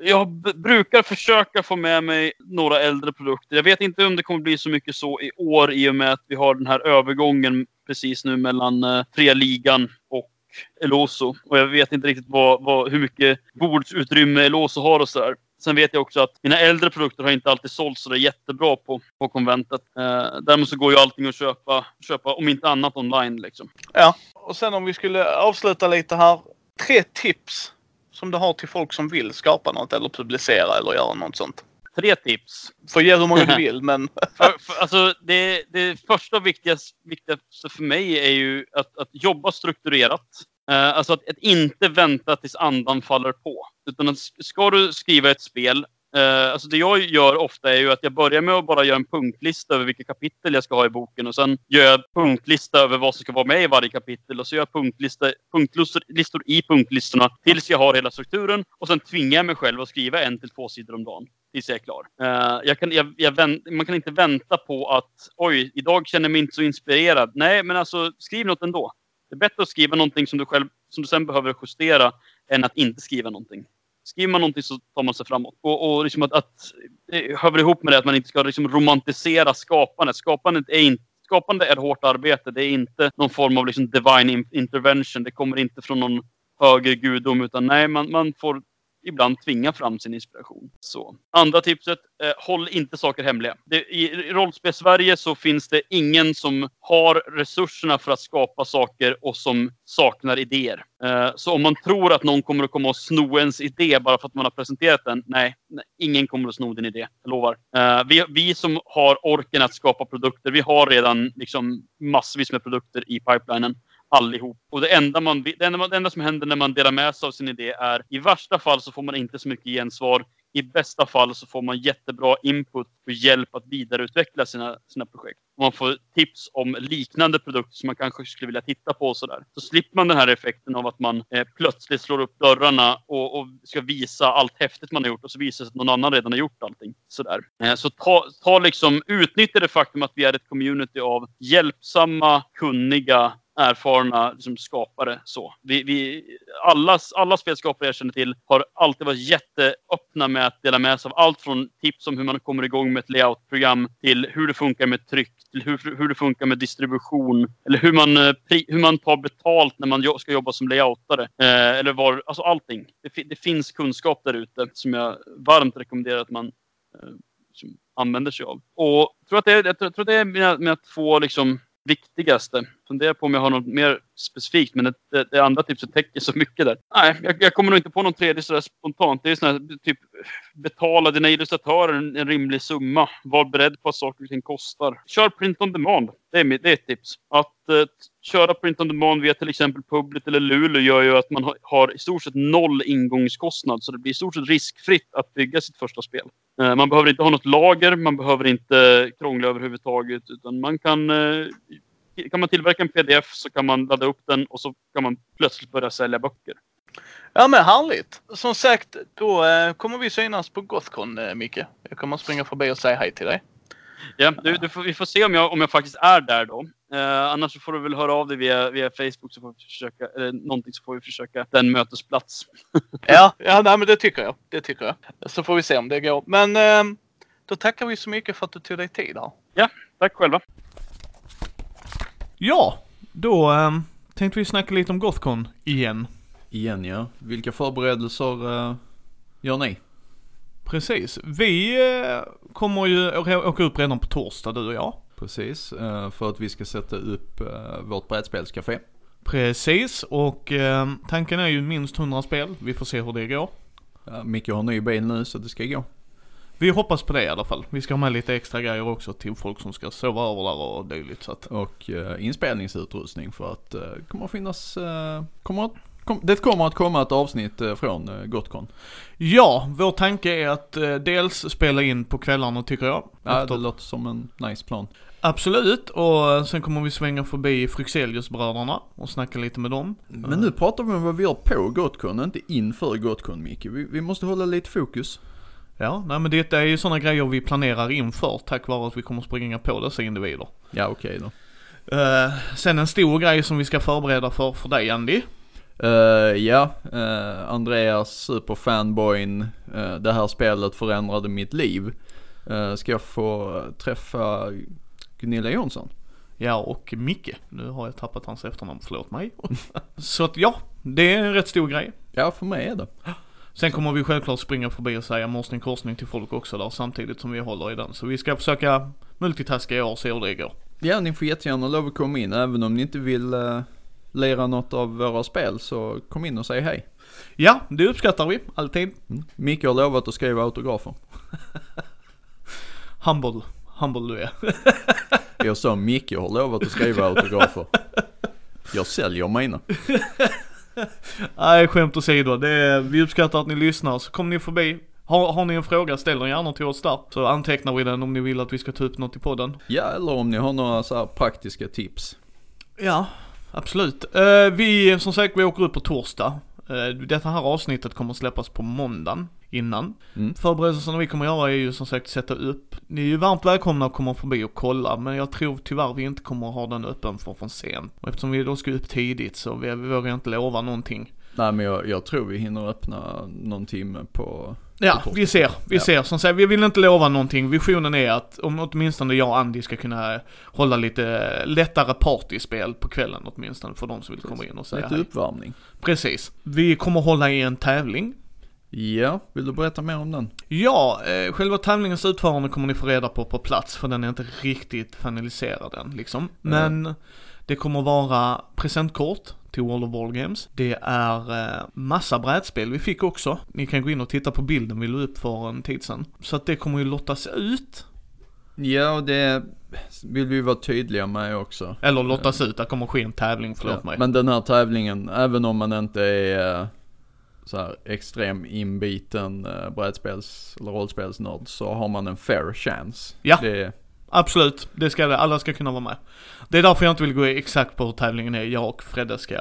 jag brukar försöka få med mig några äldre produkter. Jag vet inte om det kommer bli så mycket så i år i och med att vi har den här övergången precis nu mellan eh, Ligan och Eloso. Och jag vet inte riktigt vad, vad, hur mycket bordsutrymme Eloso har och sådär. Sen vet jag också att mina äldre produkter har inte alltid sålts så det är jättebra på, på konventet. Eh, däremot så går ju allting att köpa, köpa, om inte annat online liksom. Ja. Och sen om vi skulle avsluta lite här. Tre tips som du har till folk som vill skapa något eller publicera eller göra något sånt. Tre tips. Får ge hur många du vill men För, för, alltså det, det första och viktigaste, viktigaste för mig är ju att, att jobba strukturerat. Eh, alltså att, att inte vänta tills andan faller på. Utan att ska du skriva ett spel Eh, alltså det jag gör ofta är ju att jag börjar med att bara göra en punktlista över vilka kapitel jag ska ha i boken och sen gör jag punktlista över vad som ska vara med i varje kapitel och så gör jag punktlista, punktlistor listor i punktlistorna tills jag har hela strukturen och sen tvingar jag mig själv att skriva en till två sidor om dagen tills jag är klar. Eh, jag kan, jag, jag vänt, man kan inte vänta på att oj, idag känner jag mig inte så inspirerad. Nej, men alltså skriv något ändå. Det är bättre att skriva någonting som du själv som du sen behöver justera än att inte skriva någonting. Skriver man någonting så tar man sig framåt. Och, och liksom att, att det hör väl ihop med det att man inte ska liksom romantisera skapandet. Skapandet är inte Skapande är hårt arbete. Det är inte någon form av liksom divine intervention. Det kommer inte från någon högre gudom. Utan nej, man, man får ibland tvinga fram sin inspiration. Så. Andra tipset, eh, håll inte saker hemliga. Det, I i rollspel-Sverige så finns det ingen som har resurserna för att skapa saker och som saknar idéer. Eh, så om man tror att någon kommer att komma och sno ens idé bara för att man har presenterat den, nej, nej ingen kommer att sno din idé. Jag lovar. Eh, vi, vi som har orken att skapa produkter, vi har redan liksom massvis med produkter i pipelinen allihop. Och det enda, man, det, enda, det enda som händer när man delar med sig av sin idé är i värsta fall så får man inte så mycket gensvar. I bästa fall så får man jättebra input och hjälp att vidareutveckla sina, sina projekt. Man får tips om liknande produkter som man kanske skulle vilja titta på och sådär. Så slipper man den här effekten av att man eh, plötsligt slår upp dörrarna och, och ska visa allt häftigt man har gjort och så visar det sig att någon annan redan har gjort allting. Sådär. Eh, så ta, ta liksom, utnyttja det faktum att vi är ett community av hjälpsamma, kunniga erfarna liksom, skapare. Så. Vi, vi, alla, alla spelskapare jag känner till har alltid varit jätteöppna med att dela med sig av allt från tips om hur man kommer igång med ett layoutprogram till hur det funkar med tryck, till hur, hur det funkar med distribution eller hur man, eh, pri, hur man tar betalt när man ska jobba som layoutare. Eh, eller var, alltså allting. Det, det finns kunskap där ute som jag varmt rekommenderar att man eh, som använder sig av. Och jag tror att det är, jag tror jag tror det är mina, mina två liksom, viktigaste. Funderar på om jag har något mer specifikt, men det, det, det andra tipset täcker så mycket där. Nej, jag, jag kommer nog inte på någon tredje sådär spontant. Det är sån här, typ betala dina illustratörer en, en rimlig summa. Var beredd på att saker och ting kostar. Kör print on demand. Det är, det är ett tips. Att eh, köra print on demand via till exempel Publit eller Luleå gör ju att man har, har i stort sett noll ingångskostnad. Så det blir i stort sett riskfritt att bygga sitt första spel. Eh, Man behöver inte ha något lager, man behöver inte krångla överhuvudtaget. Utan man kan, eh, kan man tillverka en pdf så kan man ladda upp den och så kan man plötsligt börja sälja böcker. Ja men härligt. Som sagt, då eh, kommer vi synas på Gothcon eh, Micke. Jag kommer springa förbi och säga hej till dig. Ja, du, du får, vi får se om jag, om jag faktiskt är där då. Eh, annars får du väl höra av dig via, via Facebook så får vi försöka, eller någonting så får vi försöka den mötesplats. Ja, ja nej, men det tycker jag. Det tycker jag. Så får vi se om det går. Men eh, då tackar vi så mycket för att du tog dig tid här. Tack själva. Ja, då ehm, tänkte vi snacka lite om Gothcon igen. Igen ja. Vilka förberedelser eh, gör ni? Precis. Vi eh, kommer ju å- åka upp redan på torsdag, du och jag. Precis, eh, för att vi ska sätta upp eh, vårt brädspelscafé. Precis, och ehm, tanken är ju minst 100 spel. Vi får se hur det går. Ja, Micke har ny bil nu så det ska gå. Vi hoppas på det i alla fall. Vi ska ha med lite extra grejer också till folk som ska sova över där och dylikt. Så att, Och eh, inspelningsutrustning för att eh, kommer att finnas, eh, kommer att det kommer att komma ett avsnitt eh, från eh, Gotcon. Ja, vår tanke är att eh, dels spela in på kvällarna tycker jag. Ja, Efter- det låter som en nice plan. Absolut, och sen kommer vi svänga förbi Fryxeliusbröderna och snacka lite med dem. Men nu pratar vi om vad vi gör på Gotcon, inte inför Gotcon Micke. Vi, vi måste hålla lite fokus. Ja, nej men det är ju sådana grejer vi planerar inför tack vare att vi kommer springa på dessa individer. Ja, okej då. Eh, sen en stor grej som vi ska förbereda för, för dig Andy. Eh, ja, uh, Andreas superfanboyn, uh, det här spelet förändrade mitt liv. Uh, ska jag få träffa Gunilla Jonsson? Ja, och Micke. Nu har jag tappat hans efternamn, förlåt mig. Så att ja, det är en rätt stor grej. Ja, för mig är det. Sen kommer vi självklart springa förbi och säga morsning korsning till folk också där samtidigt som vi håller i den. Så vi ska försöka multitaska i år och se hur det går. Ja, ni får jättegärna lov att komma in, även om ni inte vill uh, lira något av våra spel, så kom in och säg hej. Ja, det uppskattar vi, alltid. Mm. Micke har lovat att skriva autografer. Humble, humble du är. Jag sa Micke har lovat att skriva autografer. Jag säljer mina. Nej, skämt åsido. Det är, vi uppskattar att ni lyssnar, så kom ni förbi. Har, har ni en fråga, ställ den gärna till oss där. Så antecknar vi den om ni vill att vi ska ta upp något i podden. Ja, eller om ni har några så praktiska tips. Ja, absolut. Eh, vi, som sagt, vi åker upp på torsdag. Uh, detta här avsnittet kommer släppas på måndagen innan. Mm. Förberedelserna vi kommer göra är ju som sagt sätta upp. Ni är ju varmt välkomna att komma förbi och kolla, men jag tror tyvärr vi inte kommer ha den öppen för från sent. Och eftersom vi då ska upp tidigt så vi, vi vågar inte lova någonting. Nej men jag, jag tror vi hinner öppna någon timme på... Ja, vi ser, vi Ja. ser. Som sagt, vi vill inte lova någonting. Visionen är att om åtminstone jag och Andy ska kunna hålla lite lättare partyspel på kvällen åtminstone för de som vill komma in och säga Lite hej. uppvärmning. Precis. Vi kommer hålla i en tävling. Ja, vill du berätta mer om den? Ja, eh, själva tävlingens utförande kommer ni få reda på på plats för den är inte riktigt finaliserad än liksom. Men det kommer vara presentkort till World of Wargames. Det är eh, massa brädspel vi fick också. Ni kan gå in och titta på bilden vi la upp för en tid sedan. Så att det kommer ju lottas ut. Ja, och det vill vi vara tydliga med också. Eller lottas ut, där kommer ske en tävling, förlåt Ja, mig. Men den här tävlingen, även om man inte är eh, så här extrem inbiten eh, brädspels eller rollspelsnörd så har man en fair chance. Ja. Det, Absolut, det ska det. Alla ska kunna vara med. Det är därför jag inte vill gå exakt på hur tävlingen är. Jag och Fredde ska eh,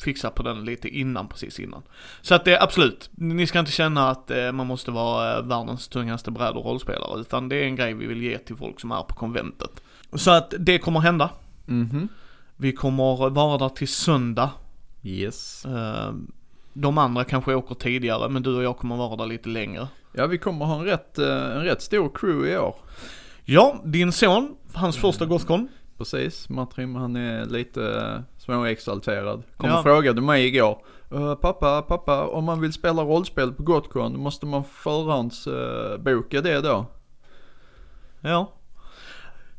fixa på den lite innan, precis innan. Så att det är absolut, ni ska inte känna att eh, man måste vara världens tungaste bräd och rollspelare, utan det är en grej vi vill ge till folk som är på konventet. Så att det kommer hända. mhm. Vi kommer vara där till söndag. Yes. Eh, De andra kanske åker tidigare, men du och jag kommer vara där lite längre. Ja, vi kommer ha en rätt, eh, en rätt stor crew i år. Ja, din son, hans första Gothcon. Precis, Matrim han är lite uh, småexalterad. Kom Ja. och frågade mig igår. "Eh, pappa, pappa, om man vill spela rollspel på Gotcon, måste man förhandsboka det då? Ja.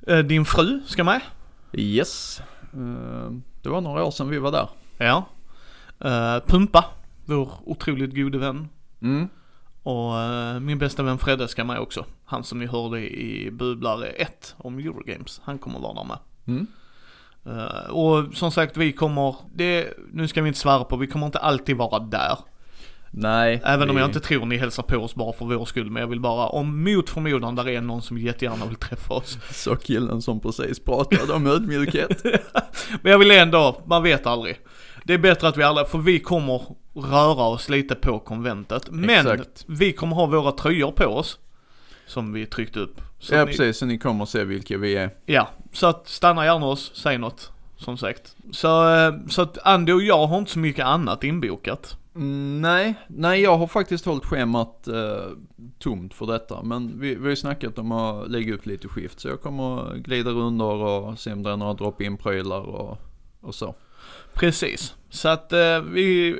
Eh, Din fru ska med. Yes. Eh, det var några år sedan vi var där. Ja. Eh, Pumpa, vår otroligt gode vän. Mm. Och eh, min bästa vän Fredde ska med också. Han som ni hörde i Bubblare 1 om Eurogames. Han kommer vara där med. Mm. Eh, och som sagt, vi kommer, det, nu ska vi inte svära på, vi kommer inte alltid vara där. Nej. Även om vi- jag inte tror ni hälsar på oss bara för vår skull. Men jag vill bara, om mot förmodan där är någon som jättegärna vill träffa oss. Så killen som precis pratade om ödmjukhet. Men jag vill ändå, man vet aldrig. Det är bättre att vi alla, för vi kommer röra oss lite på konventet. Men Exakt. vi kommer ha våra tröjor på oss. Som vi tryckt upp. Så ja ni, precis, så ni kommer se vilka vi är. Ja, så att stanna gärna oss, säg något. Som sagt. Så, eh, så att Andy och jag har inte så mycket annat inbokat. Mm, nej, nej jag har faktiskt hållit schemat eh, tomt för detta. Men vi, vi har ju snackat om att lägga upp lite skift. Så jag kommer glida runder och se om det är några drop-in-prylar och, och så. Precis. Så att eh, vi,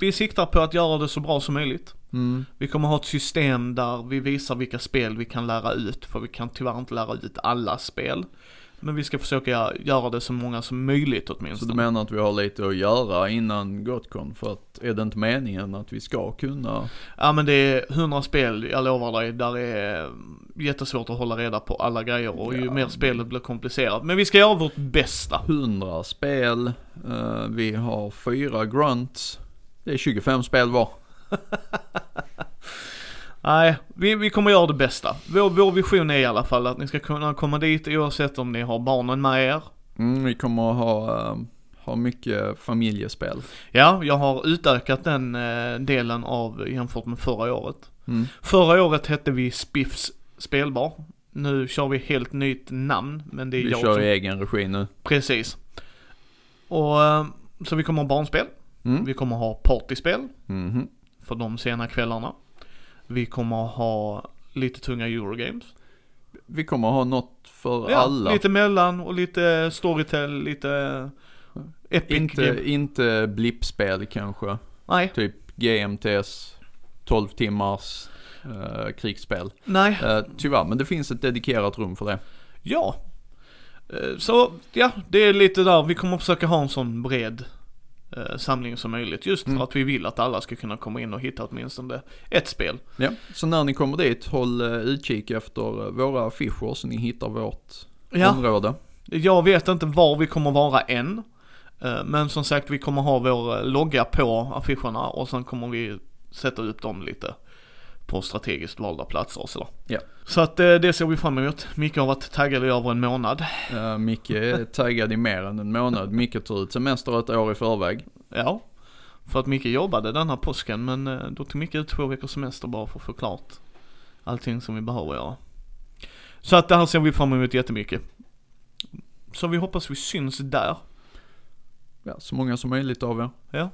vi siktar på att göra det så bra som möjligt. Mm. Vi kommer ha ett system där vi visar vilka spel vi kan lära ut, för vi kan tyvärr inte lära ut alla spel. Men vi ska försöka göra det så många som möjligt Så du åtminstone. menar att vi har lite att göra innan Gotcon? För att är det inte meningen att vi ska kunna? Ja men det är 100 spel, jag lovar dig, där är jättesvårt att hålla reda på alla grejer och ju Ja. mer spelet blir komplicerat. Men vi ska göra vårt bästa. 100 spel, eh, vi har fyra grunts. Det är 25 spel var. Nej, vi, vi kommer göra det bästa. Vår, vår vision är i alla fall att ni ska kunna komma dit oavsett om ni har barnen med er. Mm, vi kommer att ha, eh, ha mycket familjespel. Ja, jag har utökat den eh, delen av jämfört med förra året. Mm. Förra året hette vi Spiffs spelbar. Nu kör vi helt nytt namn, men det är Vi jag kör som... i egen regi nu. Precis. Och, eh, så vi kommer ha barnspel. Mm. Vi kommer ha partyspel Mhm. för de sena kvällarna. Vi kommer ha lite tunga Eurogames. Vi kommer ha något för Ja, alla. lite mellan och lite Storytel, lite Epic inte, Game. inte blippspel kanske. Nej, Typ GMTS, 12 timmars eh, krigsspel. nej, Eh, tyvärr, men det finns ett dedikerat rum för det. ja. Eh, Så, ja, det är lite där. Vi kommer försöka ha en sån bred samling som möjligt. Just för Mm. att vi vill att alla ska kunna komma in och hitta åtminstone ett spel. Ja, så när ni kommer dit, håll eh, utkik efter eh, våra affischer så ni hittar vårt Ja, område. jag vet inte var vi kommer vara än. Eh, Men som sagt, vi kommer ha vår eh, logga på affischerna och sen kommer vi sätta upp dem lite på strategiskt valda platser och sådär. Ja. Så att eh, det ser vi fram emot. Micke har varit taggad i över en månad. Uh, Micke är taggad i mer än en månad. Micke tar ut semester ett år i förväg. Ja. För att Micke jobbade den här påsken men eh, då tog Micke ut två veckors semester bara för att få klart allting som vi behöver göra. Så att det här ser vi fram emot jättemycket. Så vi hoppas vi syns där. Ja, så många som möjligt av er. Ja.